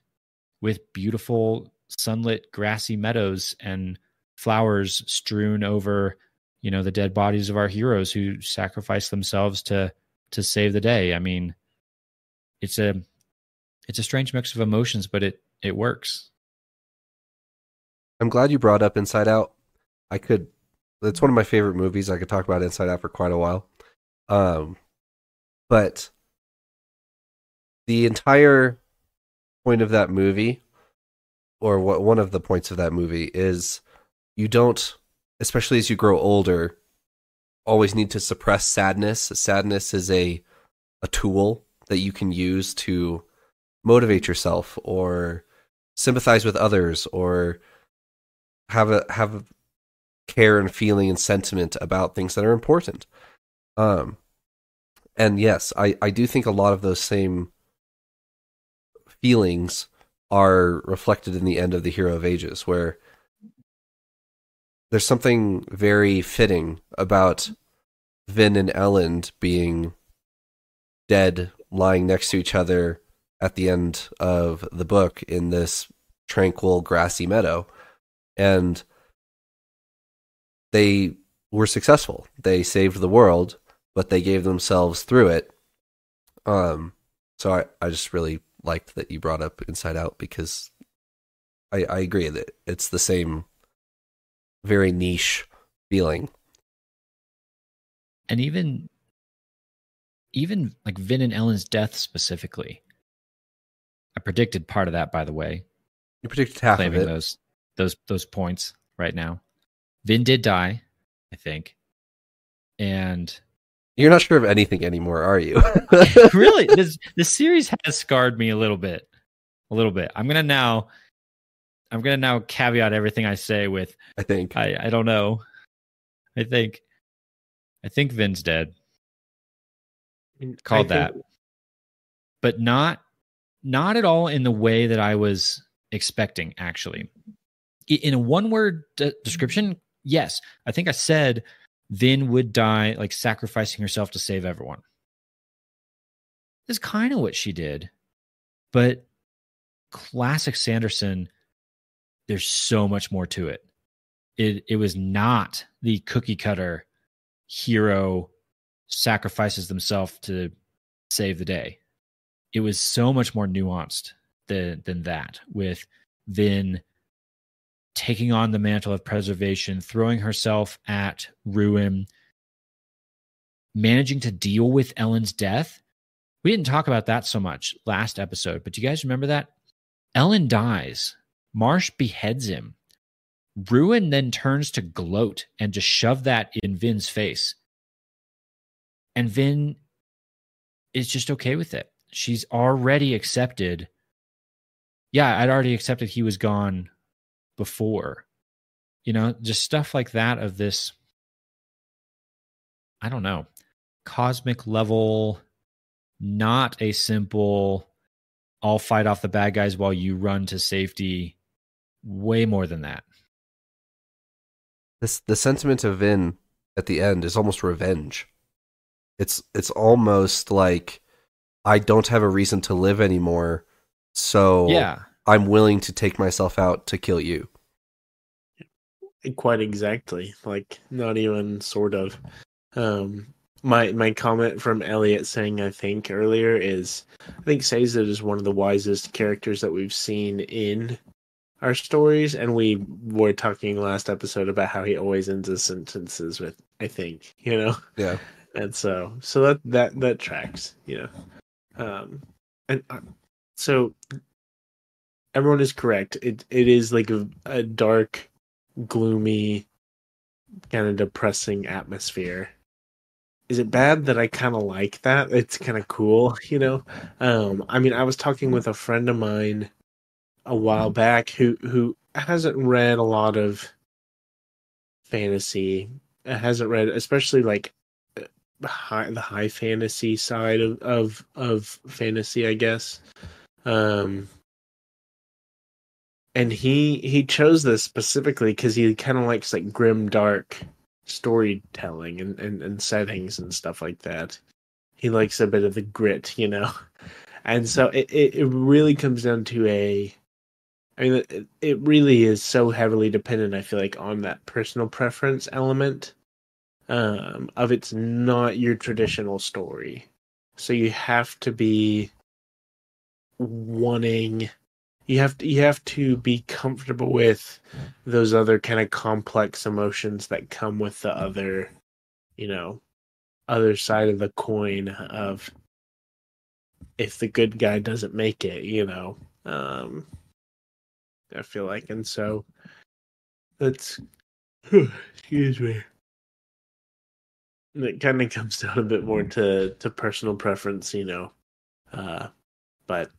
With beautiful sunlit grassy meadows and flowers strewn over, you know, the dead bodies of our heroes who sacrifice themselves to to save the day. I mean, it's a it's a strange mix of emotions, but it it works. I'm glad you brought up Inside Out. I could it's one of my favorite movies. I could talk about Inside Out for quite a while. Um but the entire point of that movie or what one of the points of that movie is you don't especially as you grow older always need to suppress sadness. Sadness is a a tool that you can use to motivate yourself or sympathize with others or have a have care and feeling and sentiment about things that are important. Um and yes, I I do think a lot of those same feelings are reflected in the end of the Hero of Ages where there's something very fitting about Vin and Elend being dead, lying next to each other at the end of the book in this tranquil, grassy meadow. And they were successful. They saved the world, but they gave themselves through it. Um, so I, I just really liked that you brought up Inside Out because I, I agree that it's the same very niche feeling. And even even like Vin and Elend's death specifically. I predicted part of that by the way. You predicted half of it. those those those points right now. Vin did die, I think. And You're not sure of anything anymore, are you? really, this the series has scarred me a little bit. A little bit. I'm gonna now I'm gonna now caveat everything I say with I think. I, I don't know. I think I think Vin's dead. I mean, Called I think- that. But not not at all in the way that I was expecting, actually. In a one word de- description, yes. I think I said Vin would die like sacrificing herself to save everyone. This is kind of what she did. But classic Sanderson, there's so much more to it. It it was not the cookie cutter hero sacrifices themselves to save the day. It was so much more nuanced than than that, with Vin taking on the mantle of preservation, throwing herself at ruin, managing to deal with Elend's death. We didn't talk about that so much last episode, but do you guys remember that? Ellen dies. Marsh beheads him. Ruin then turns to gloat and just shove that in Vin's face. And Vin is just okay with it. She's already accepted. Yeah, I'd already accepted he was gone before. You know, just stuff like that of this, I don't know, cosmic level, not a simple, I'll fight off the bad guys while you run to safety. Way more than that. This the sentiment of in at the end is almost revenge. It's it's almost like I don't have a reason to live anymore, so Yeah. I'm willing to take myself out to kill you. quite exactly like not even sort of um my my comment from elliot saying i think earlier is i think Sazed is one of the wisest characters that we've seen in our stories and we were talking last episode about how he always ends his sentences with i think you know Yeah. and so so that that that tracks you know um and uh, so everyone is correct it it is like a, a dark gloomy kind of depressing atmosphere is it bad that I kind of like that? It's kind of cool, you know. Um, I mean, I was talking with a friend of mine a while back who who hasn't read a lot of fantasy. Hasn't read, especially like high the high fantasy side of of of fantasy, I guess. Um, and he he chose this specifically because he kind of likes like grim dark storytelling and, and and settings and stuff like that. He likes a bit of the grit, you know. And so it, it, it really comes down to a I mean, it, it really is so heavily dependent. I feel like on that personal preference element um, of it's not your traditional story, so you have to be wanting. You have to you have to be comfortable with those other kind of complex emotions that come with the other, you know, other side of the coin of if the good guy doesn't make it, you know. Um, I feel like, and so that's excuse me. It kind of comes down a bit more to to personal preference, you know. Uh, but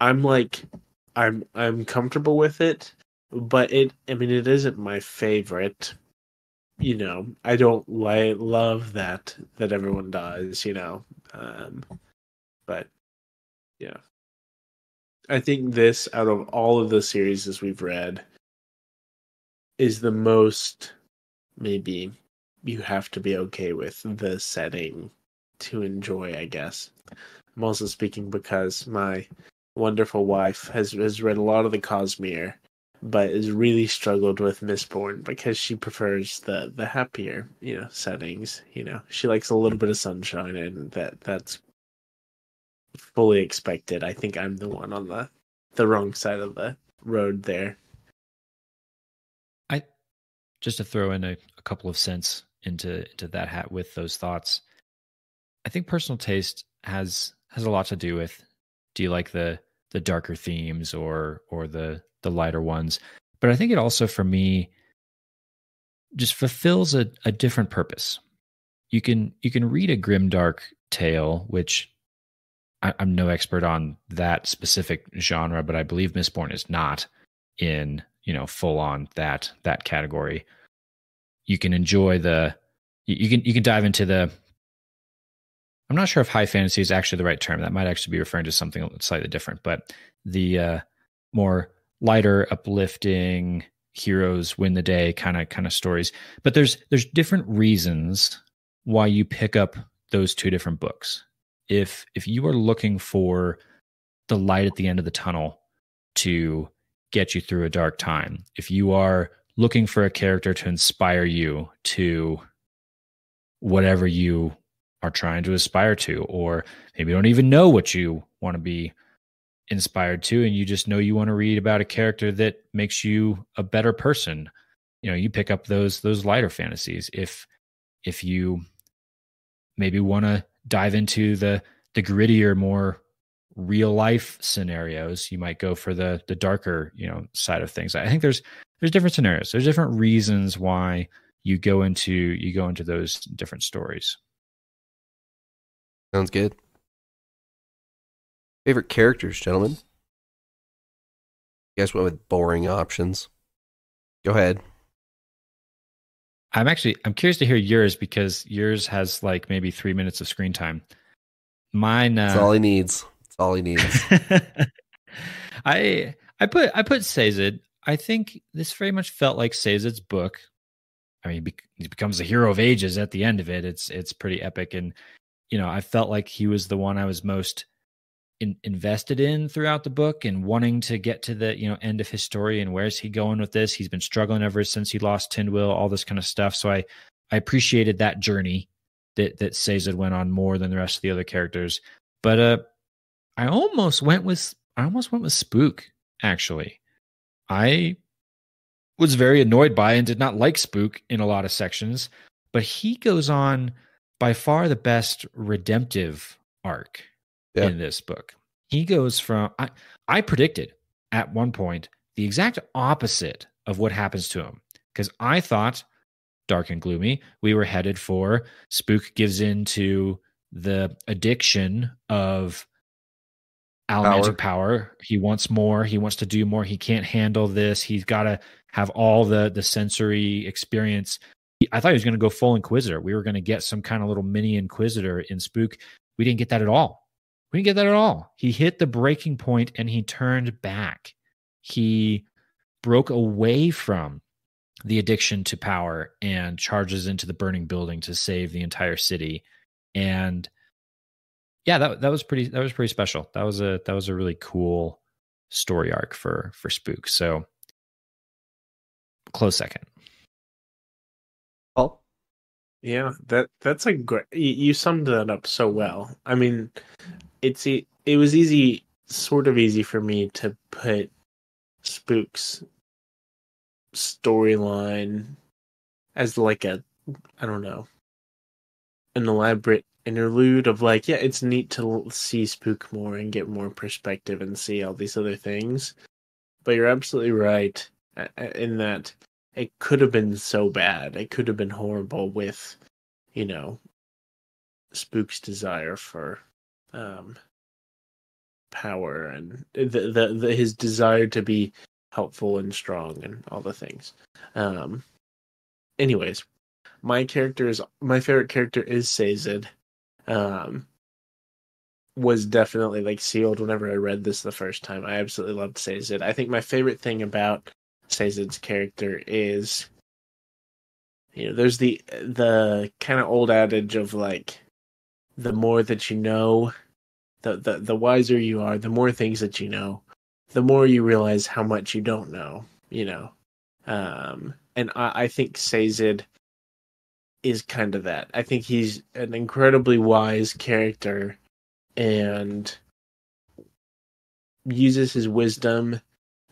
I'm like, I'm I'm comfortable with it, but it. I mean, it isn't my favorite. You know, I don't like love that that everyone does. You know, um, but yeah, I think this, out of all of the series as we've read, is the most maybe you have to be okay with the setting to enjoy, I guess. I'm also speaking because my wonderful wife has has read a lot of the Cosmere, but has really struggled with Mistborn because she prefers the the happier, you know, settings. You know, she likes a little bit of sunshine, and that that's fully expected. I think I'm the one on the the wrong side of the road there. I just to throw in a, a couple of cents into into that hat with those thoughts. I think personal taste has has a lot to do with do you like the the darker themes or or the the lighter ones. But I think it also for me just fulfills a, a different purpose. You can you can read a grim dark tale, which I, am no expert on that specific genre, but I believe Mistborn is not in you know full on that that category. You can enjoy the you can you can dive into the. I'm not sure if high fantasy is actually the right term. That might actually be referring to something slightly different, but the uh, more lighter, uplifting heroes win the day kind of kind of stories. But there's there's different reasons why you pick up those two different books if if you are looking for the light at the end of the tunnel to get you through a dark time, if you are looking for a character to inspire you to whatever you are trying to aspire to, or maybe don't even know what you want to be inspired to, and you just know you want to read about a character that makes you a better person, you know, you pick up those those lighter fantasies. If if you maybe want to dive into the the grittier, more real life scenarios, you might go for the the darker, you know, side of things. I think there's there's different scenarios. There's different reasons why you go into you go into those different stories. Sounds good. Favorite characters, gentlemen? You guys went with boring options. Go ahead. I'm actually I'm curious to hear yours because yours has like maybe three minutes of screen time. Mine. Uh, That's all he needs. That's all he needs. I I put I put Sazed. I think this very much felt like Sazed's book. I mean, he becomes the hero of ages at the end of it. It's it's pretty epic, and you know, I felt like he was the one I was most in, invested in throughout the book and wanting to get to the you know end of his story and where's he going with this? He's been struggling ever since he lost Tindwyl all this kind of stuff. So i i appreciated that journey that that Sazed went on more than the rest of the other characters. But uh i almost went with i almost went with spook actually. I was very annoyed by and did not like spook in a lot of sections but he goes on by far the best redemptive arc yeah. in this book. He goes from I, I predicted at one point the exact opposite of what happens to him because I thought dark and gloomy. We were headed for Spook gives in to the addiction of allomantic power. He wants more. He wants to do more. He can't handle this. He's got to have all the the sensory experience. I thought he was going to go full Inquisitor. We were going to get some kind of little mini Inquisitor in Spook. We didn't get that at all. We didn't get that at all. He hit the breaking point and he turned back. He broke away from the addiction to power and charges into the burning building to save the entire city. And yeah, that that was pretty that was pretty special. That was a that was a really cool story arc for for Spook. So close second. Paul? Yeah, that that's a great. You summed that up so well. I mean, it's it was easy, sort of easy for me to put Spook's storyline as like a, I don't know, an elaborate interlude of like, yeah, it's neat to see Spook more and get more perspective and see all these other things. But you're absolutely right in that it could have been so bad. It could have been horrible with, you know, Spook's desire for um power and the, the, the his desire to be helpful and strong and all the things. Um anyways, my character is my favorite character is Sazed. Um was definitely like sealed whenever I read this the first time. I absolutely loved Sazed. I think my favorite thing about Sazed's character is you know, there's the the kind of old adage of like the more that you know, the, the the wiser you are, the more things that you know, the more you realize how much you don't know, you know. Um and I, I think Sazed is kind of that. I think he's an incredibly wise character and uses his wisdom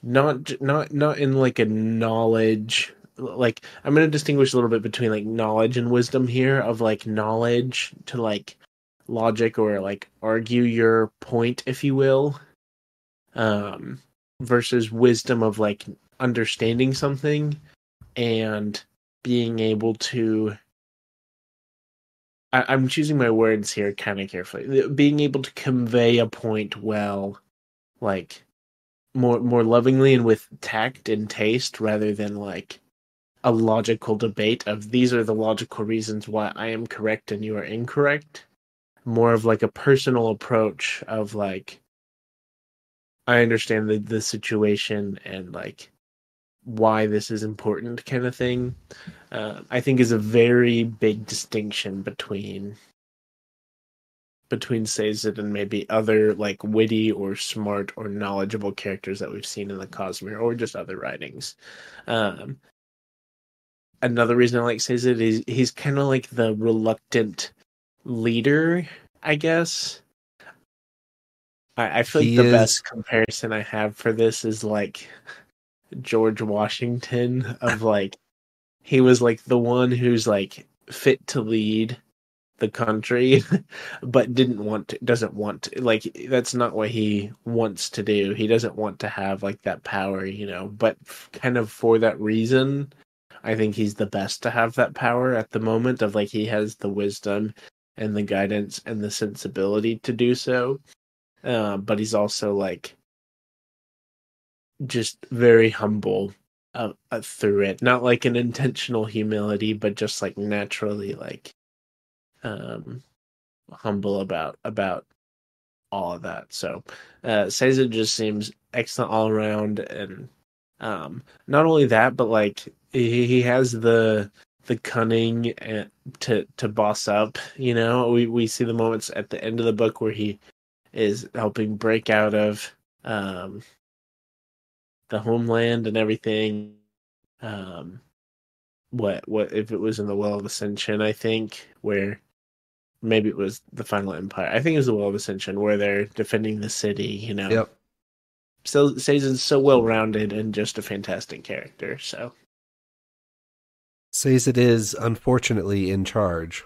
not not not in like a knowledge like i'm going to distinguish a little bit between like knowledge and wisdom here of like knowledge to like logic or like argue your point if you will um versus wisdom of like understanding something and being able to I, i'm choosing my words here kind of carefully being able to convey a point well like more more lovingly and with tact and taste rather than like a logical debate of these are the logical reasons why I am correct and you are incorrect. More of like a personal approach of like I understand the the situation and like why this is important kind of thing. Uh, I think is a very big distinction between between Sazed and maybe other like witty or smart or knowledgeable characters that we've seen in the Cosmere or just other writings. Um, another reason I like Sazed is he's kind of like the reluctant leader, I guess. I, I feel he like the is... best comparison I have for this is like George Washington of like he was like the one who's like fit to lead the country but didn't want to doesn't want to like that's not what he wants to do. He doesn't want to have like that power you know but kind of for that reason i think he's the best to have that power at the moment of like he has the wisdom and the guidance and the sensibility to do so. Uh, but he's also like just very humble uh, uh, through it. Not like an intentional humility but just like naturally like um, humble about about all of that. So uh just seems excellent all around and um not only that but like he, he has the the cunning and to to boss up, you know. We we see the moments at the end of the book where he is helping break out of um the homeland and everything. Um what what if it was in the well of ascension, I think, where maybe it was the final empire. I think it was the Well of Ascension where they're defending the city. You know. Yep. So Sazed's so well rounded and just a fantastic character. So. Sazed is unfortunately in charge.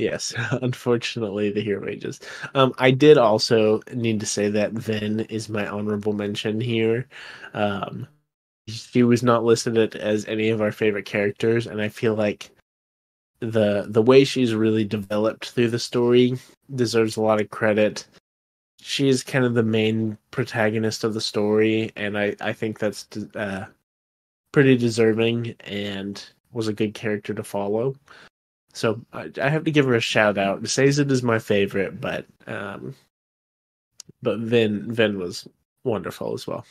Yes, unfortunately, the hero ages. Um, I did also need to say that Vin is my honorable mention here. Um, she was not listed as any of our favorite characters, and I feel like the the way she's really developed through the story deserves a lot of credit. She is kind of the main protagonist of the story, and I I think that's uh, pretty deserving and was a good character to follow. So I, I have to give her a shout out. Sazed is my favorite, but um, but Vin Vin was wonderful as well.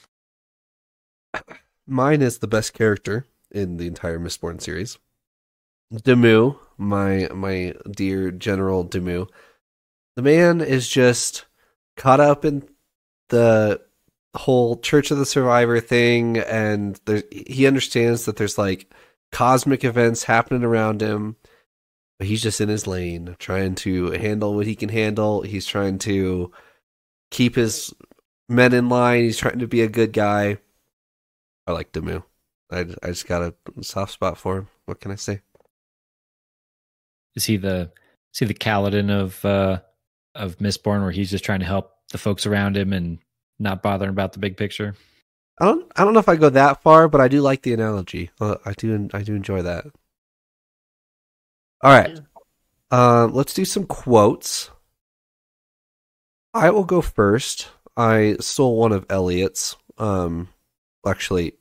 Mine is the best character in the entire Mistborn series. Demoux, my my dear General Demoux, The man is just caught up in the whole Church of the Survivor thing, and there, he understands that there's like cosmic events happening around him, but he's just in his lane, trying to handle what he can handle. He's trying to keep his men in line. He's trying to be a good guy. I like Demoux. I I just got a soft spot for him. What can I say? Is he the is he the Kaladin of uh of Mistborn where he's just trying to help the folks around him and not bothering about the big picture? I don't I don't know if I go that far, but I do like the analogy. Uh, I do I do enjoy that. All right. Um, let's do some quotes. I will go first. I stole one of Elliot's. Um, actually,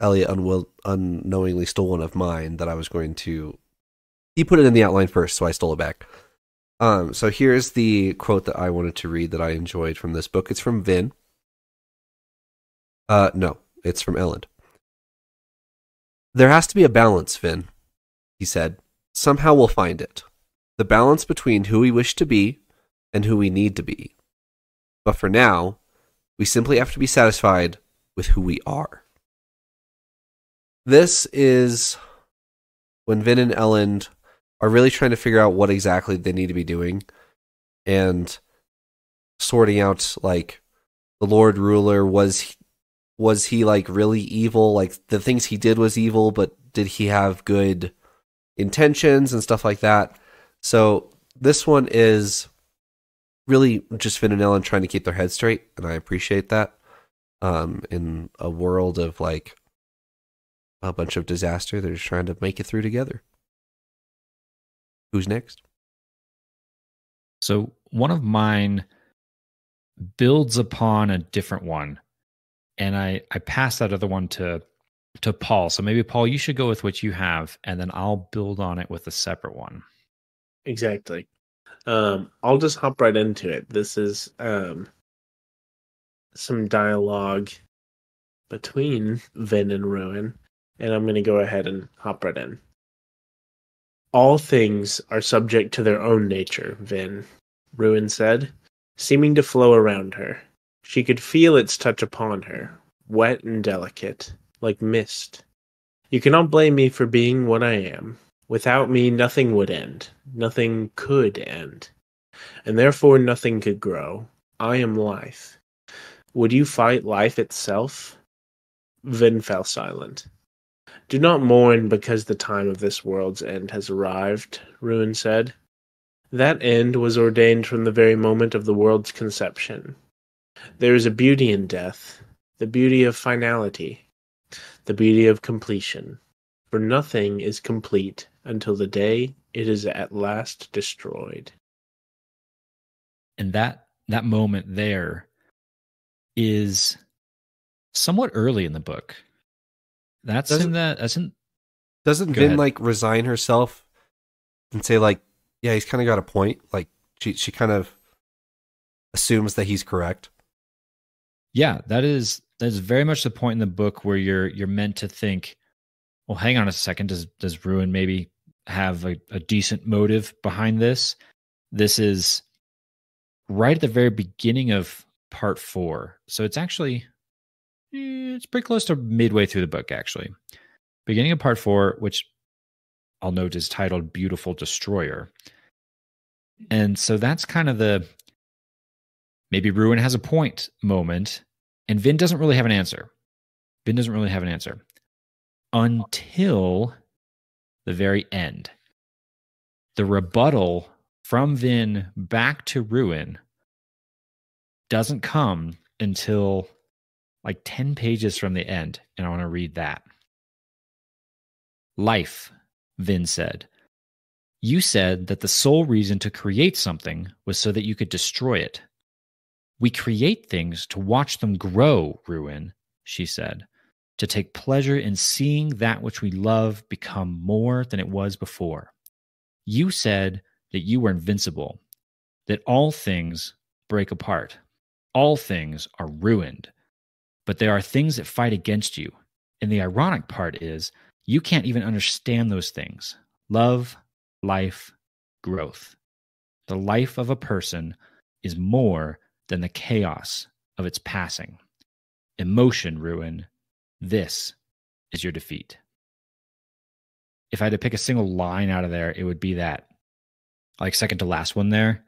Elliot unwill- unknowingly stole one of mine that I was going to. He put it in the outline first, so I stole it back. Um, so here's the quote that I wanted to read that I enjoyed from this book. It's from Vin. Uh, no, it's from Elend. There has to be a balance, Vin, he said. Somehow we'll find it. The balance between who we wish to be and who we need to be. But for now, we simply have to be satisfied with who we are. This is when Vin and Elend are really trying to figure out what exactly they need to be doing and sorting out like the Lord Ruler was was he like really evil? Like the things he did was evil but did he have good intentions and stuff like that? So this one is really just Vin and Elend trying to keep their head straight and I appreciate that um in a world of like a bunch of disaster they're just trying to make it through together Who's next? So one of mine builds upon a different one, and I I pass that other one to to Paul. So maybe Paul, you should go with what you have, and then I'll build on it with a separate one. Exactly. Um, I'll just hop right into it. This is um, some dialogue between Vin and Ruin, and I'm going to go ahead and hop right in. All things are subject to their own nature, Vin, Ruin said, seeming to flow around her. She could feel its touch upon her, wet and delicate, like mist. You cannot blame me for being what I am. Without me, nothing would end. Nothing could end. And therefore, nothing could grow. I am life. Would you fight life itself? Vin fell silent. Do not mourn because the time of this world's end has arrived, Ruin said. That end was ordained from the very moment of the world's conception. There is a beauty in death, the beauty of finality, the beauty of completion. For nothing is complete until the day it is at last destroyed. And that that moment there is somewhat early in the book. That's Doesn't- in that. That's in. Doesn't Go Vin ahead. like resign herself and say like, yeah, he's kind of got a point. Like she she kind of assumes that he's correct. Yeah, that is that is very much the point in the book where you're you're meant to think. Well, hang on a second. Does does Ruin maybe have a, a decent motive behind this? This is right at the very beginning of part four, so it's actually Eh, it's pretty close to midway through the book. Actually, beginning of part four, which I'll note is titled "Beautiful Destroyer," and so that's kind of the maybe Ruin has a point moment, and Vin doesn't really have an answer. Vin doesn't really have an answer until the very end. The rebuttal from Vin back to Ruin doesn't come until like 10 pages from the end, and I want to read that. Life, Vin said. You said that the sole reason to create something was so that you could destroy it. We create things to watch them grow, Ruin, she said, to take pleasure in seeing that which we love become more than it was before. You said that you were invincible, that all things break apart, all things are ruined, but there are things that fight against you. And the ironic part is, you can't even understand those things love, life, growth. The life of a person is more than the chaos of its passing. Emotion ruin. This is your defeat. If I had to pick a single line out of there, it would be that, like second to last one there.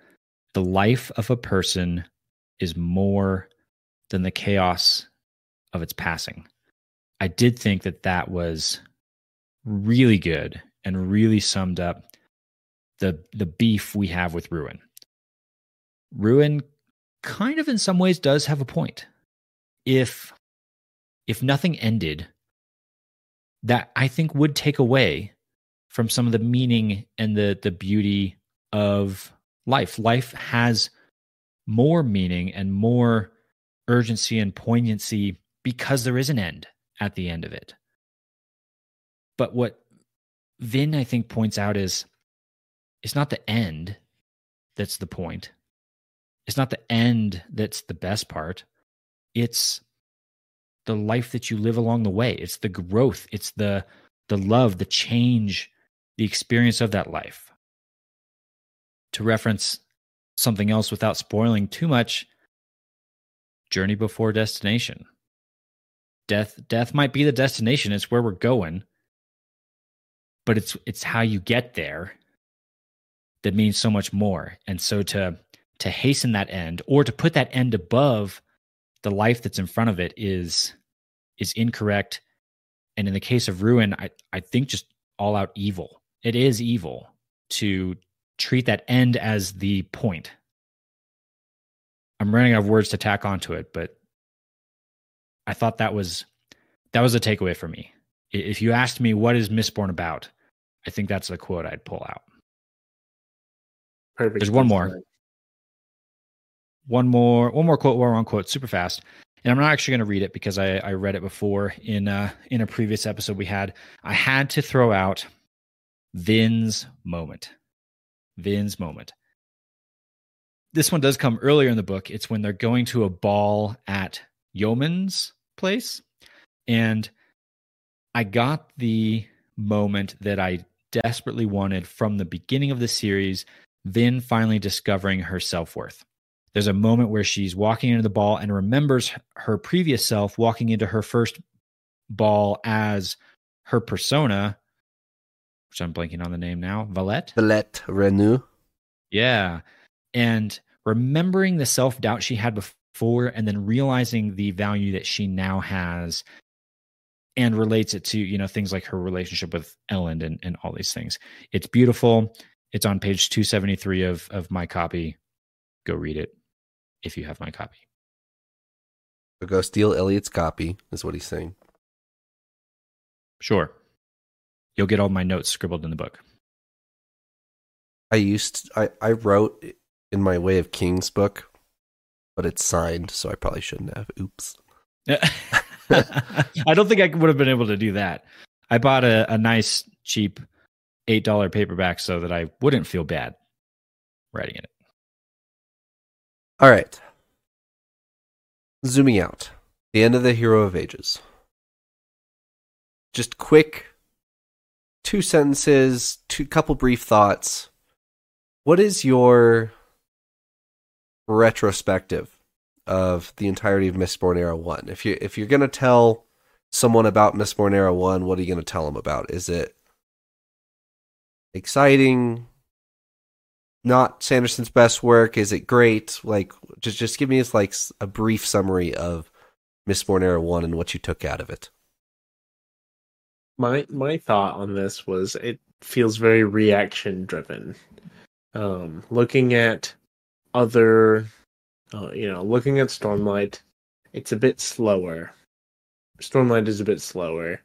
The life of a person is more than the chaos of its passing. I did think that that was really good and really summed up the the beef we have with Ruin. Ruin kind of in some ways does have a point. If if nothing ended, that I think would take away from some of the meaning and the the beauty of life. Life has more meaning and more urgency and poignancy because there is an end at the end of it. But what Vin I think points out is it's not the end that's the point. It's not the end that's the best part. It's the life that you live along the way. It's the growth. It's the the love, the change, the experience of that life. To reference something else without spoiling too much, journey before destination. Death death might be the destination, it's where we're going. But it's it's how you get there that means so much more. And so to to hasten that end or to put that end above the life that's in front of it is is incorrect and in the case of ruin i i think just all out evil it is evil to treat that end as the point i'm running out of words to tack onto it but i thought that was that was a takeaway for me if you asked me what is mistborn about i think that's the quote i'd pull out Perfect. There's one more. One more, one more quote, one more quote, super fast. And I'm not actually going to read it because I, I read it before in uh, in a previous episode we had. I had to throw out Vin's moment. Vin's moment. This one does come earlier in the book. It's when they're going to a ball at Yomen's place. And I got the moment that I desperately wanted from the beginning of the series Vin finally discovering her self worth. There's a moment where she's walking into the ball and remembers her previous self walking into her first ball as her persona, which I'm blanking on the name now, Valette. Valette Renoux. Yeah. And remembering the self doubt she had before and then realizing the value that she now has and relates it to, you know, things like her relationship with Elend and, and all these things. It's beautiful. It's on page 273 of, of my copy. Go read it if you have my copy. So go steal Elliot's copy, is what he's saying. Sure. You'll get all my notes scribbled in the book. I used I, I wrote in my Way of Kings book, but it's signed, so I probably shouldn't have. Oops. I don't think I would have been able to do that. I bought a, a nice, cheap eight dollar paperback so that I wouldn't feel bad writing in it. All right. Zooming out. The end of the Hero of Ages. Just quick two sentences, two couple brief thoughts. What is your retrospective of the entirety of Mistborn Era 1? If you if you're to tell someone about Mistborn Era 1, what are you to tell them about? Is it exciting? Not Sanderson's best work. Is it great? Like, just just give me as like a brief summary of Mistborn Era One and what you took out of it. My my thought on this was it feels very reaction driven. Um, looking at other, uh, you know, looking at Stormlight it's a bit slower. Stormlight is a bit slower.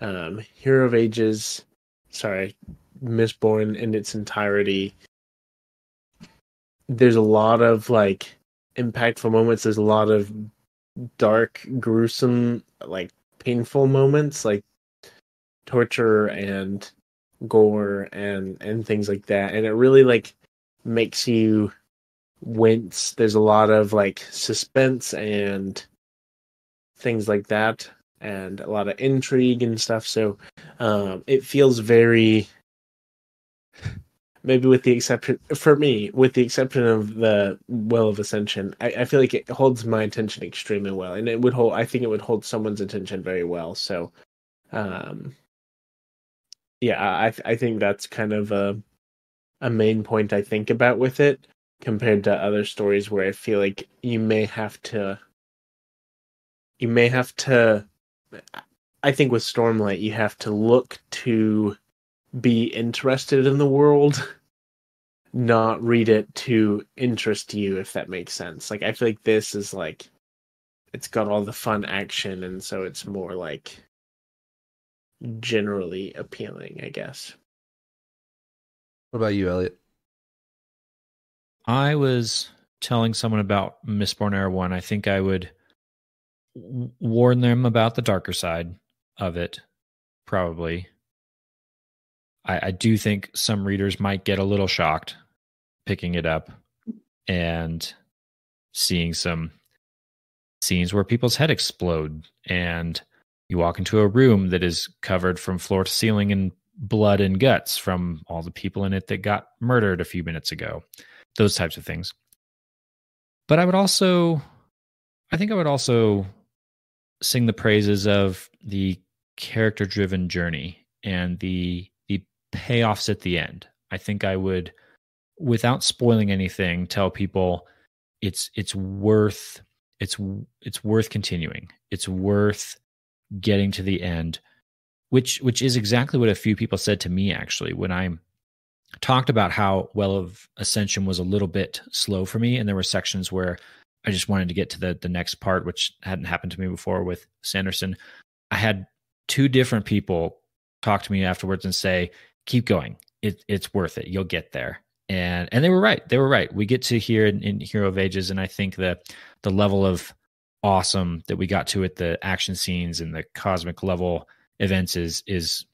Um, Hero of Ages, sorry, Mistborn in its entirety. There's a lot of like impactful moments. There's a lot of dark, gruesome, like painful moments, like torture and gore and and things like that. And it really like makes you wince. There's a lot of like suspense and things like that and a lot of intrigue and stuff. So um, it feels very, maybe with the exception for me, with the exception of the Well of Ascension, I, I, feel like it holds my attention extremely well, and it would hold. I think it would hold someone's attention very well. So, um, yeah, I I think that's kind of a a main point I think about with it compared to other stories where I feel like you may have to you may have to I think with Stormlight you have to look to be interested in the world not read it to interest you if that makes sense. Like I feel like this is like it's got all the fun action and so it's more like generally appealing, I guess. What about you, Elliot? I was telling someone about Mistborn Era 1. I think I would warn them about the darker side of it, probably. I, I do think some readers might get a little shocked picking it up and seeing some scenes where people's head explode and you walk into a room that is covered from floor to ceiling in blood and guts from all the people in it that got murdered a few minutes ago those types of things. But i would also i think i would also sing the praises of the character driven journey and the the payoffs at the end. I think i would without spoiling anything tell people it's it's worth it's it's worth continuing. It's worth getting to the end which which is exactly what a few people said to me actually when i talked about how well of ascension was a little bit slow for me and there were sections where i just wanted to get to the the next part which hadn't happened to me before with sanderson. I had two different people talk to me afterwards and say keep going. It, it's worth it. You'll get there. And and they were right. They were right. We get to here in, in hero of ages and i think that the level of awesome that we got to at the action scenes and the cosmic level events is is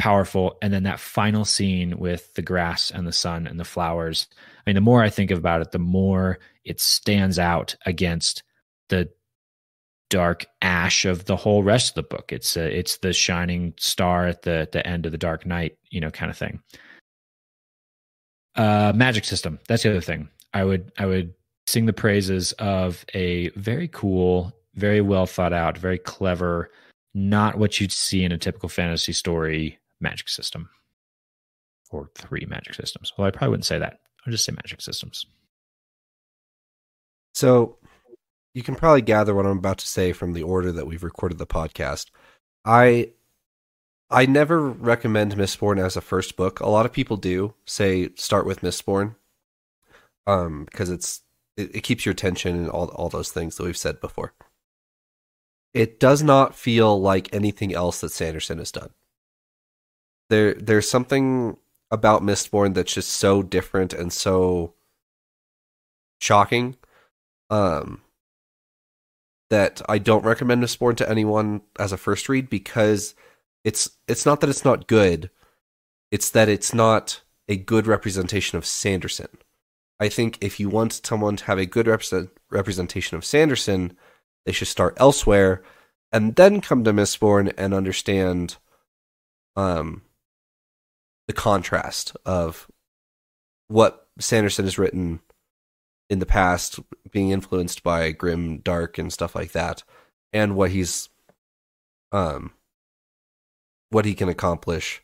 powerful and then that final scene with the grass and the sun and the flowers i mean the more i think about it the more it stands out against the dark ash of the whole rest of the book it's a, it's the shining star at the the end of the dark night you know kind of thing uh, magic system. That's the other thing. I would I would sing the praises of a very cool, very well thought out, very clever, not what you'd see in a typical fantasy story magic system. Or three magic systems. Well, I probably wouldn't say that. I'll just say magic systems. So you can probably gather what I'm about to say from the order that we've recorded the podcast. I I never recommend Mistborn as a first book. A lot of people do say start with Mistborn, um, because it's it, it keeps your attention and all all those things that we've said before. It does not feel like anything else that Sanderson has done. There, there's something about Mistborn that's just so different and so shocking, um, that I don't recommend Mistborn to anyone as a first read because it's it's not that it's not good. It's that it's not a good representation of sanderson. I think if you want someone to have a good represent, representation of sanderson they should start elsewhere and then come to mistborn and understand um the contrast of what sanderson has written in the past being influenced by grim dark and stuff like that and what he's um what he can accomplish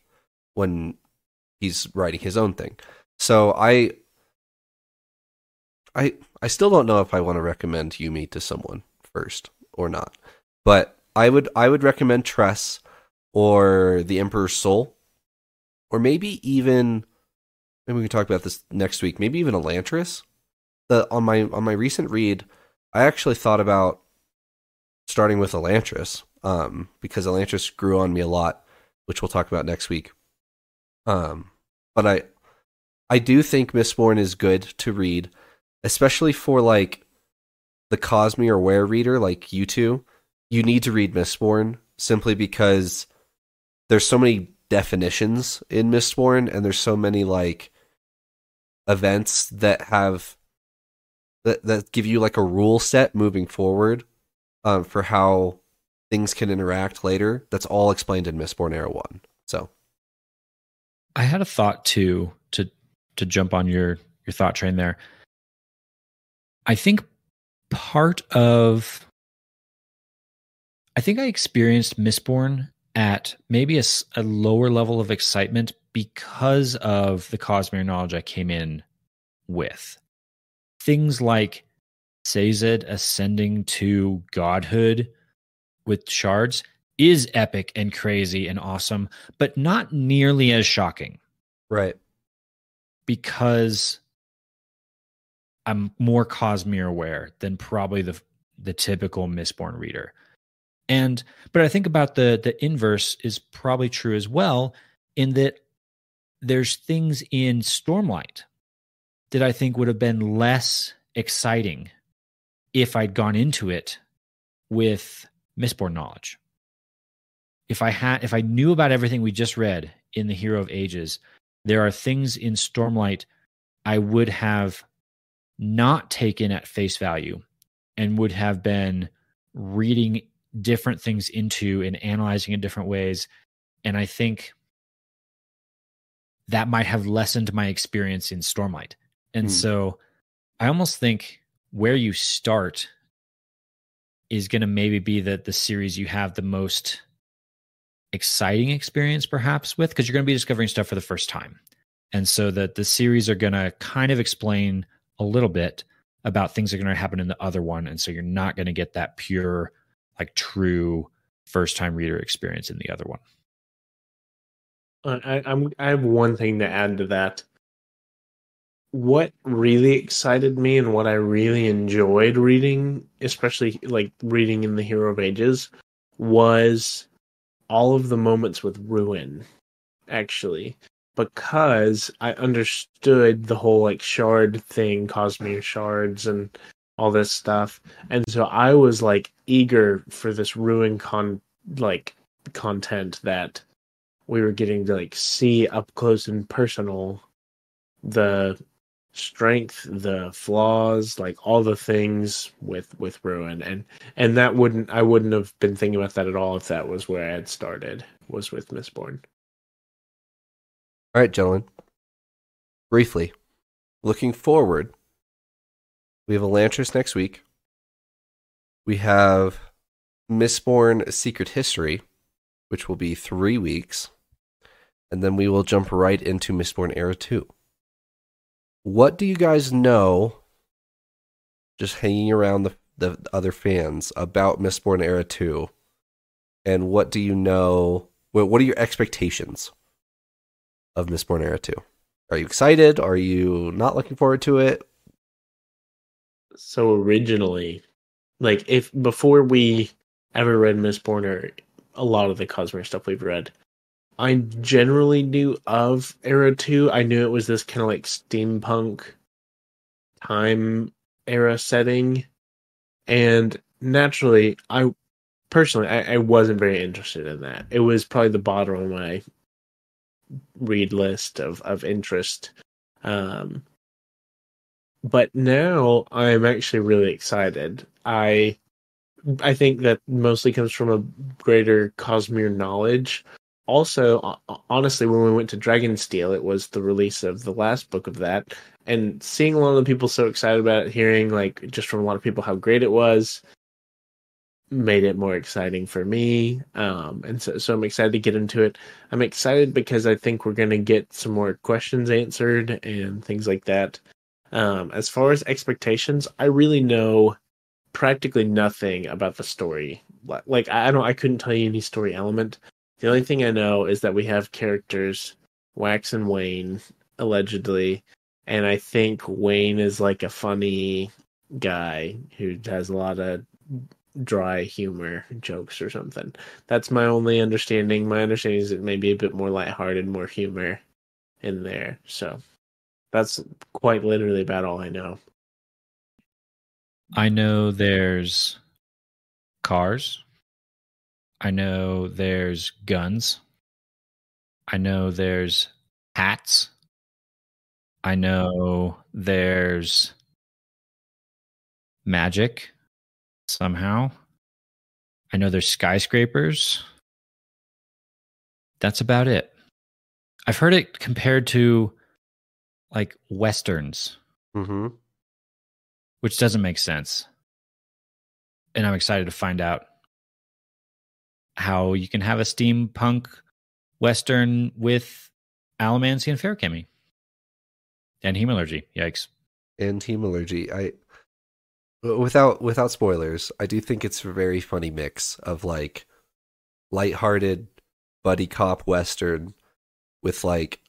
when he's writing his own thing. So I I I still don't know if I want to recommend Yumi to someone first or not. But I would I would recommend Tress or The Emperor's Soul. Or maybe even maybe we can talk about this next week. Maybe even Elantris. The on my on my recent read, I actually thought about starting with Elantris, um, because Elantris grew on me a lot, which we'll talk about next week. Um, but I, I do think Mistborn is good to read, especially for like the Cosmere Ware reader, like you two. You need to read Mistborn simply because there's so many definitions in Mistborn, and there's so many like events that have that that give you like a rule set moving forward um, for how things can interact later. That's all explained in Mistborn Era One. So I had a thought too to to jump on your your thought train there. I think part of I think I experienced Mistborn at maybe a, a lower level of excitement because of the Cosmere knowledge I came in with. Things like Sazed ascending to godhood with shards is epic and crazy and awesome, but not nearly as shocking. Right. Because I'm more Cosmere aware than probably the the typical Mistborn reader. And but I think about the the inverse is probably true as well in that there's things in Stormlight that I think would have been less exciting if I'd gone into it with Mistborn knowledge. If I had if I knew about everything we just read in the Hero of Ages, there are things in Stormlight I would have not taken at face value and would have been reading different things into and analyzing in different ways. And I think that might have lessened my experience in Stormlight. And hmm. so I almost think where you start is going to maybe be the the series you have the most exciting experience perhaps with because you're going to be discovering stuff for the first time. And so that the series are going to kind of explain a little bit about things that are going to happen in the other one and so you're not going to get that pure like true first time reader experience in the other one. Uh, I, I'm I have one thing to add to that. What really excited me and what I really enjoyed reading, especially like reading in the Hero of Ages, was all of the moments with Ruin. Actually, because I understood the whole like shard thing, Cosmere shards, and all this stuff, and so I was like eager for this ruin con like content that we were getting to like see up close and personal. The strength the flaws like all the things with with ruin. And and that wouldn't i wouldn't have been thinking about that at all if that was where i had started was with mistborn all right gentlemen. Briefly looking forward we have Elantris next week. We have Mistborn Secret History, which will be three weeks. And then we will jump right into Mistborn Era 2. What do you guys know, just hanging around the, the other fans, about Mistborn Era 2? And what do you know? What are your expectations of Mistborn Era 2? Are you excited? Are you not looking forward to it? So originally, like if before we ever read Mistborn or a lot of the Cosmere stuff we've read, I generally knew of Era 2. I knew it was this kind of like steampunk time era setting. And naturally, I personally, I, I, wasn't very interested in that. It was probably the bottom of my read list of, of interest. Um, but now I'm actually really excited. I I think that mostly comes from a greater Cosmere knowledge. Also, honestly, when we went to Dragonsteel, it was the release of the last book of that, and seeing a lot of the people so excited about it, hearing like just from a lot of people how great it was, made it more exciting for me. Um, and so, so I'm excited to get into it. I'm excited because I think we're going to get some more questions answered and things like that. Um, as far as expectations, I really know practically nothing about the story. Like I don't, I couldn't tell you any story element. The only thing I know is that we have characters Wax and Wayne allegedly, and I think Wayne is like a funny guy who has a lot of dry humor jokes or something. That's my only understanding. My understanding is it may be a bit more lighthearted, more humor in there. So that's quite literally about all I know. I know there's cars. I know there's guns. I know there's hats. I know there's magic somehow. I know there's skyscrapers. That's about it. I've heard it compared to like westerns, Mm-hmm. which doesn't make sense. And I'm excited to find out how you can have a steampunk western with Allomancy and Feruchemy and hemalurgy. Yikes. And hemalurgy. I without without spoilers, I do think it's a very funny mix of like lighthearted buddy cop western with like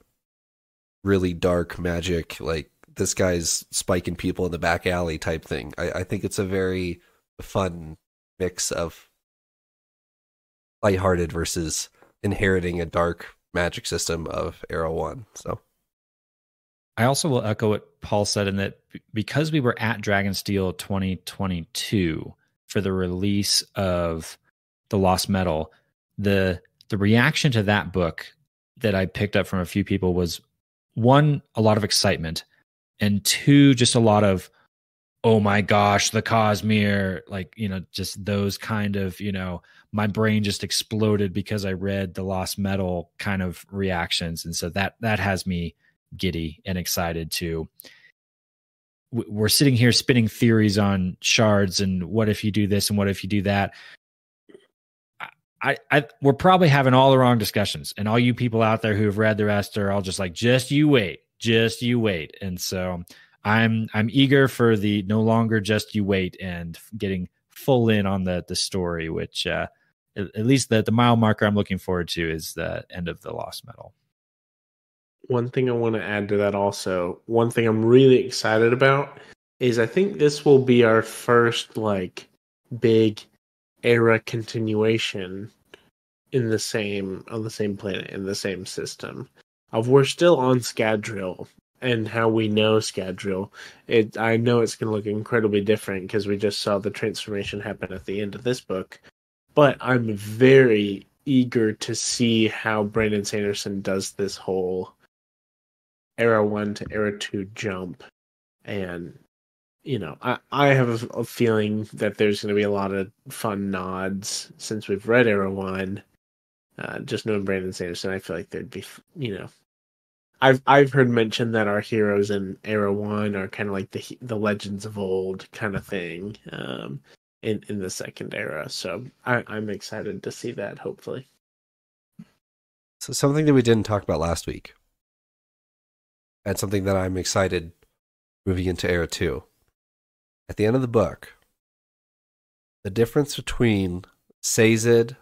really dark magic, like this guy's spiking people in the back alley type thing. I, I think it's a very fun mix of lighthearted versus inheriting a dark magic system of Era One. So I also will echo what Paul said in that because we were at Dragonsteel 2022 for the release of the Lost Metal, the the reaction to that book that I picked up from a few people was one a lot of excitement and two just a lot of oh my gosh the Cosmere like you know just those kind of you know my brain just exploded because I read the Lost Metal kind of reactions. And so that that has me giddy and excited to w- we're sitting here spinning theories on shards and what if you do this and what if you do that I, I we're probably having all the wrong discussions and all you people out there who have read the rest are all just like just you wait just you wait. And so i'm i'm eager for the no longer just you wait and getting full in on the the story which uh at, at least the the mile marker i'm looking forward to is the end of the lost metal One thing I want to add to that also, one thing I'm really excited about is I think this will be our first like big era continuation in the same on the same planet in the same system. Of we're still on Scadrial and how we know Scadrial. It I know it's going to look incredibly different because we just saw the transformation happen at the end of this book. But I'm very eager to see how Brandon Sanderson does this whole era 1 to era 2 jump and you know, I, I have a, feeling that there's going to be a lot of fun nods since we've read Era One. Uh, just knowing Brandon Sanderson, I feel like there'd be, you know, I've I've heard mention that our heroes in Era One are kind of like the the legends of old kind of thing um, in in the second era. So I, I'm excited to see that. Hopefully, So something that we didn't talk about last week, and something that I'm excited moving into Era Two. At the end of the book, the difference between Sazed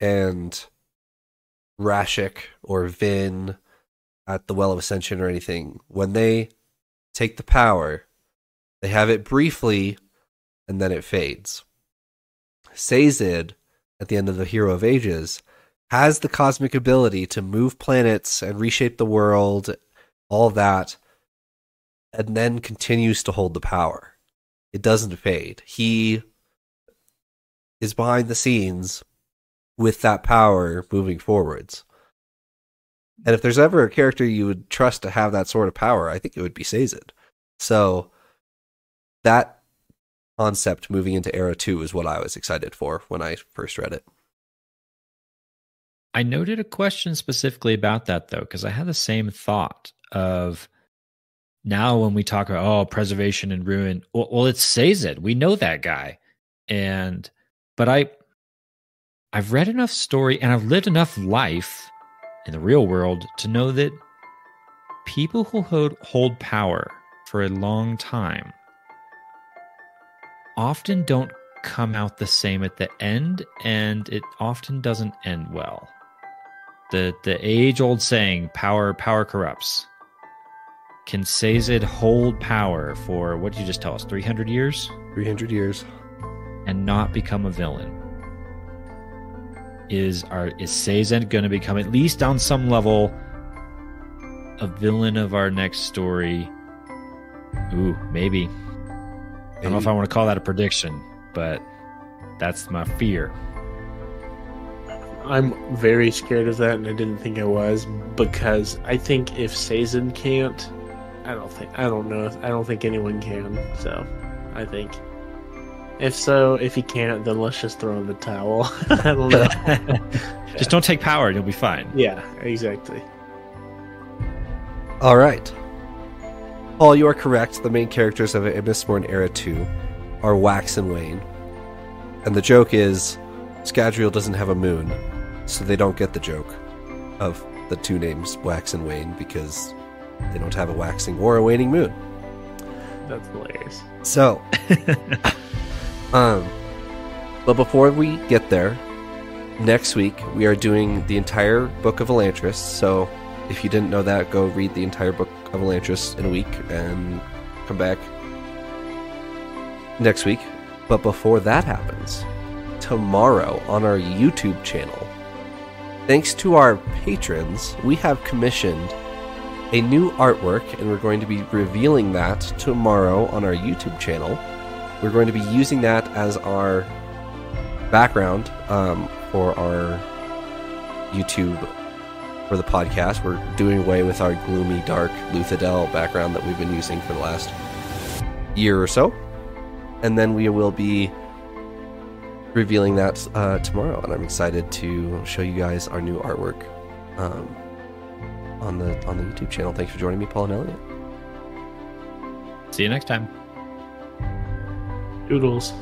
and Rashek or Vin at the Well of Ascension or anything, when they take the power, they have it briefly and then it fades. Sazed, at the end of the Hero of Ages, has the cosmic ability to move planets and reshape the world, all that, and then continues to hold the power. It doesn't fade. He is behind the scenes with that power moving forwards. And if there's ever a character you would trust to have that sort of power, I think it would be Sazed. So that concept moving into Era 2 is what I was excited for when I first read it. I noted a question specifically about that though, because I had the same thought of now when we talk about oh preservation and ruin, well, well it says it. We know that guy, and but I I've read enough story and I've lived enough life in the real world to know that people who hold, hold power for a long time often don't come out the same at the end and it often doesn't end well. The the age old saying power power corrupts can Sazed hold power for what did you just tell us 300 years 300 years. and not become a villain? Is our is Sazed going to become at least on some level a villain of our next story? Ooh, maybe. I don't know if I want to call that a prediction, but that's my fear. I'm very scared of that, and I didn't think I was because I think if Sazed can't, I don't think I don't know. I don't think anyone can. So, I think if so, if he can't, then let's just throw in the towel. I don't know. Just don't take power, and you'll be fine. yeah, exactly. All right. Paul, you are correct. The main characters of Mistborn Era 2 are Wax and Wayne. And the joke is Scadrial doesn't have a moon, so they don't get the joke of the two names Wax and Wayne because they don't have a waxing or a waning moon. That's hilarious. So, um, but before we get there, next week we are doing the entire book of Elantris. So, if you didn't know that, go read the entire book of Elantris in a week and come back next week. But before that happens, tomorrow on our YouTube channel, thanks to our patrons, we have commissioned a new artwork, and we're going to be revealing that tomorrow on our YouTube channel. We're going to be using that as our background um, for our YouTube for the podcast. We're doing away with our gloomy, dark Luthadel background that we've been using for the last year or so. And then we will be revealing that uh, tomorrow, and I'm excited to show you guys our new artwork um, on the on the YouTube channel. Thanks for joining me, Paul and Elliot. See you next time. Doodles.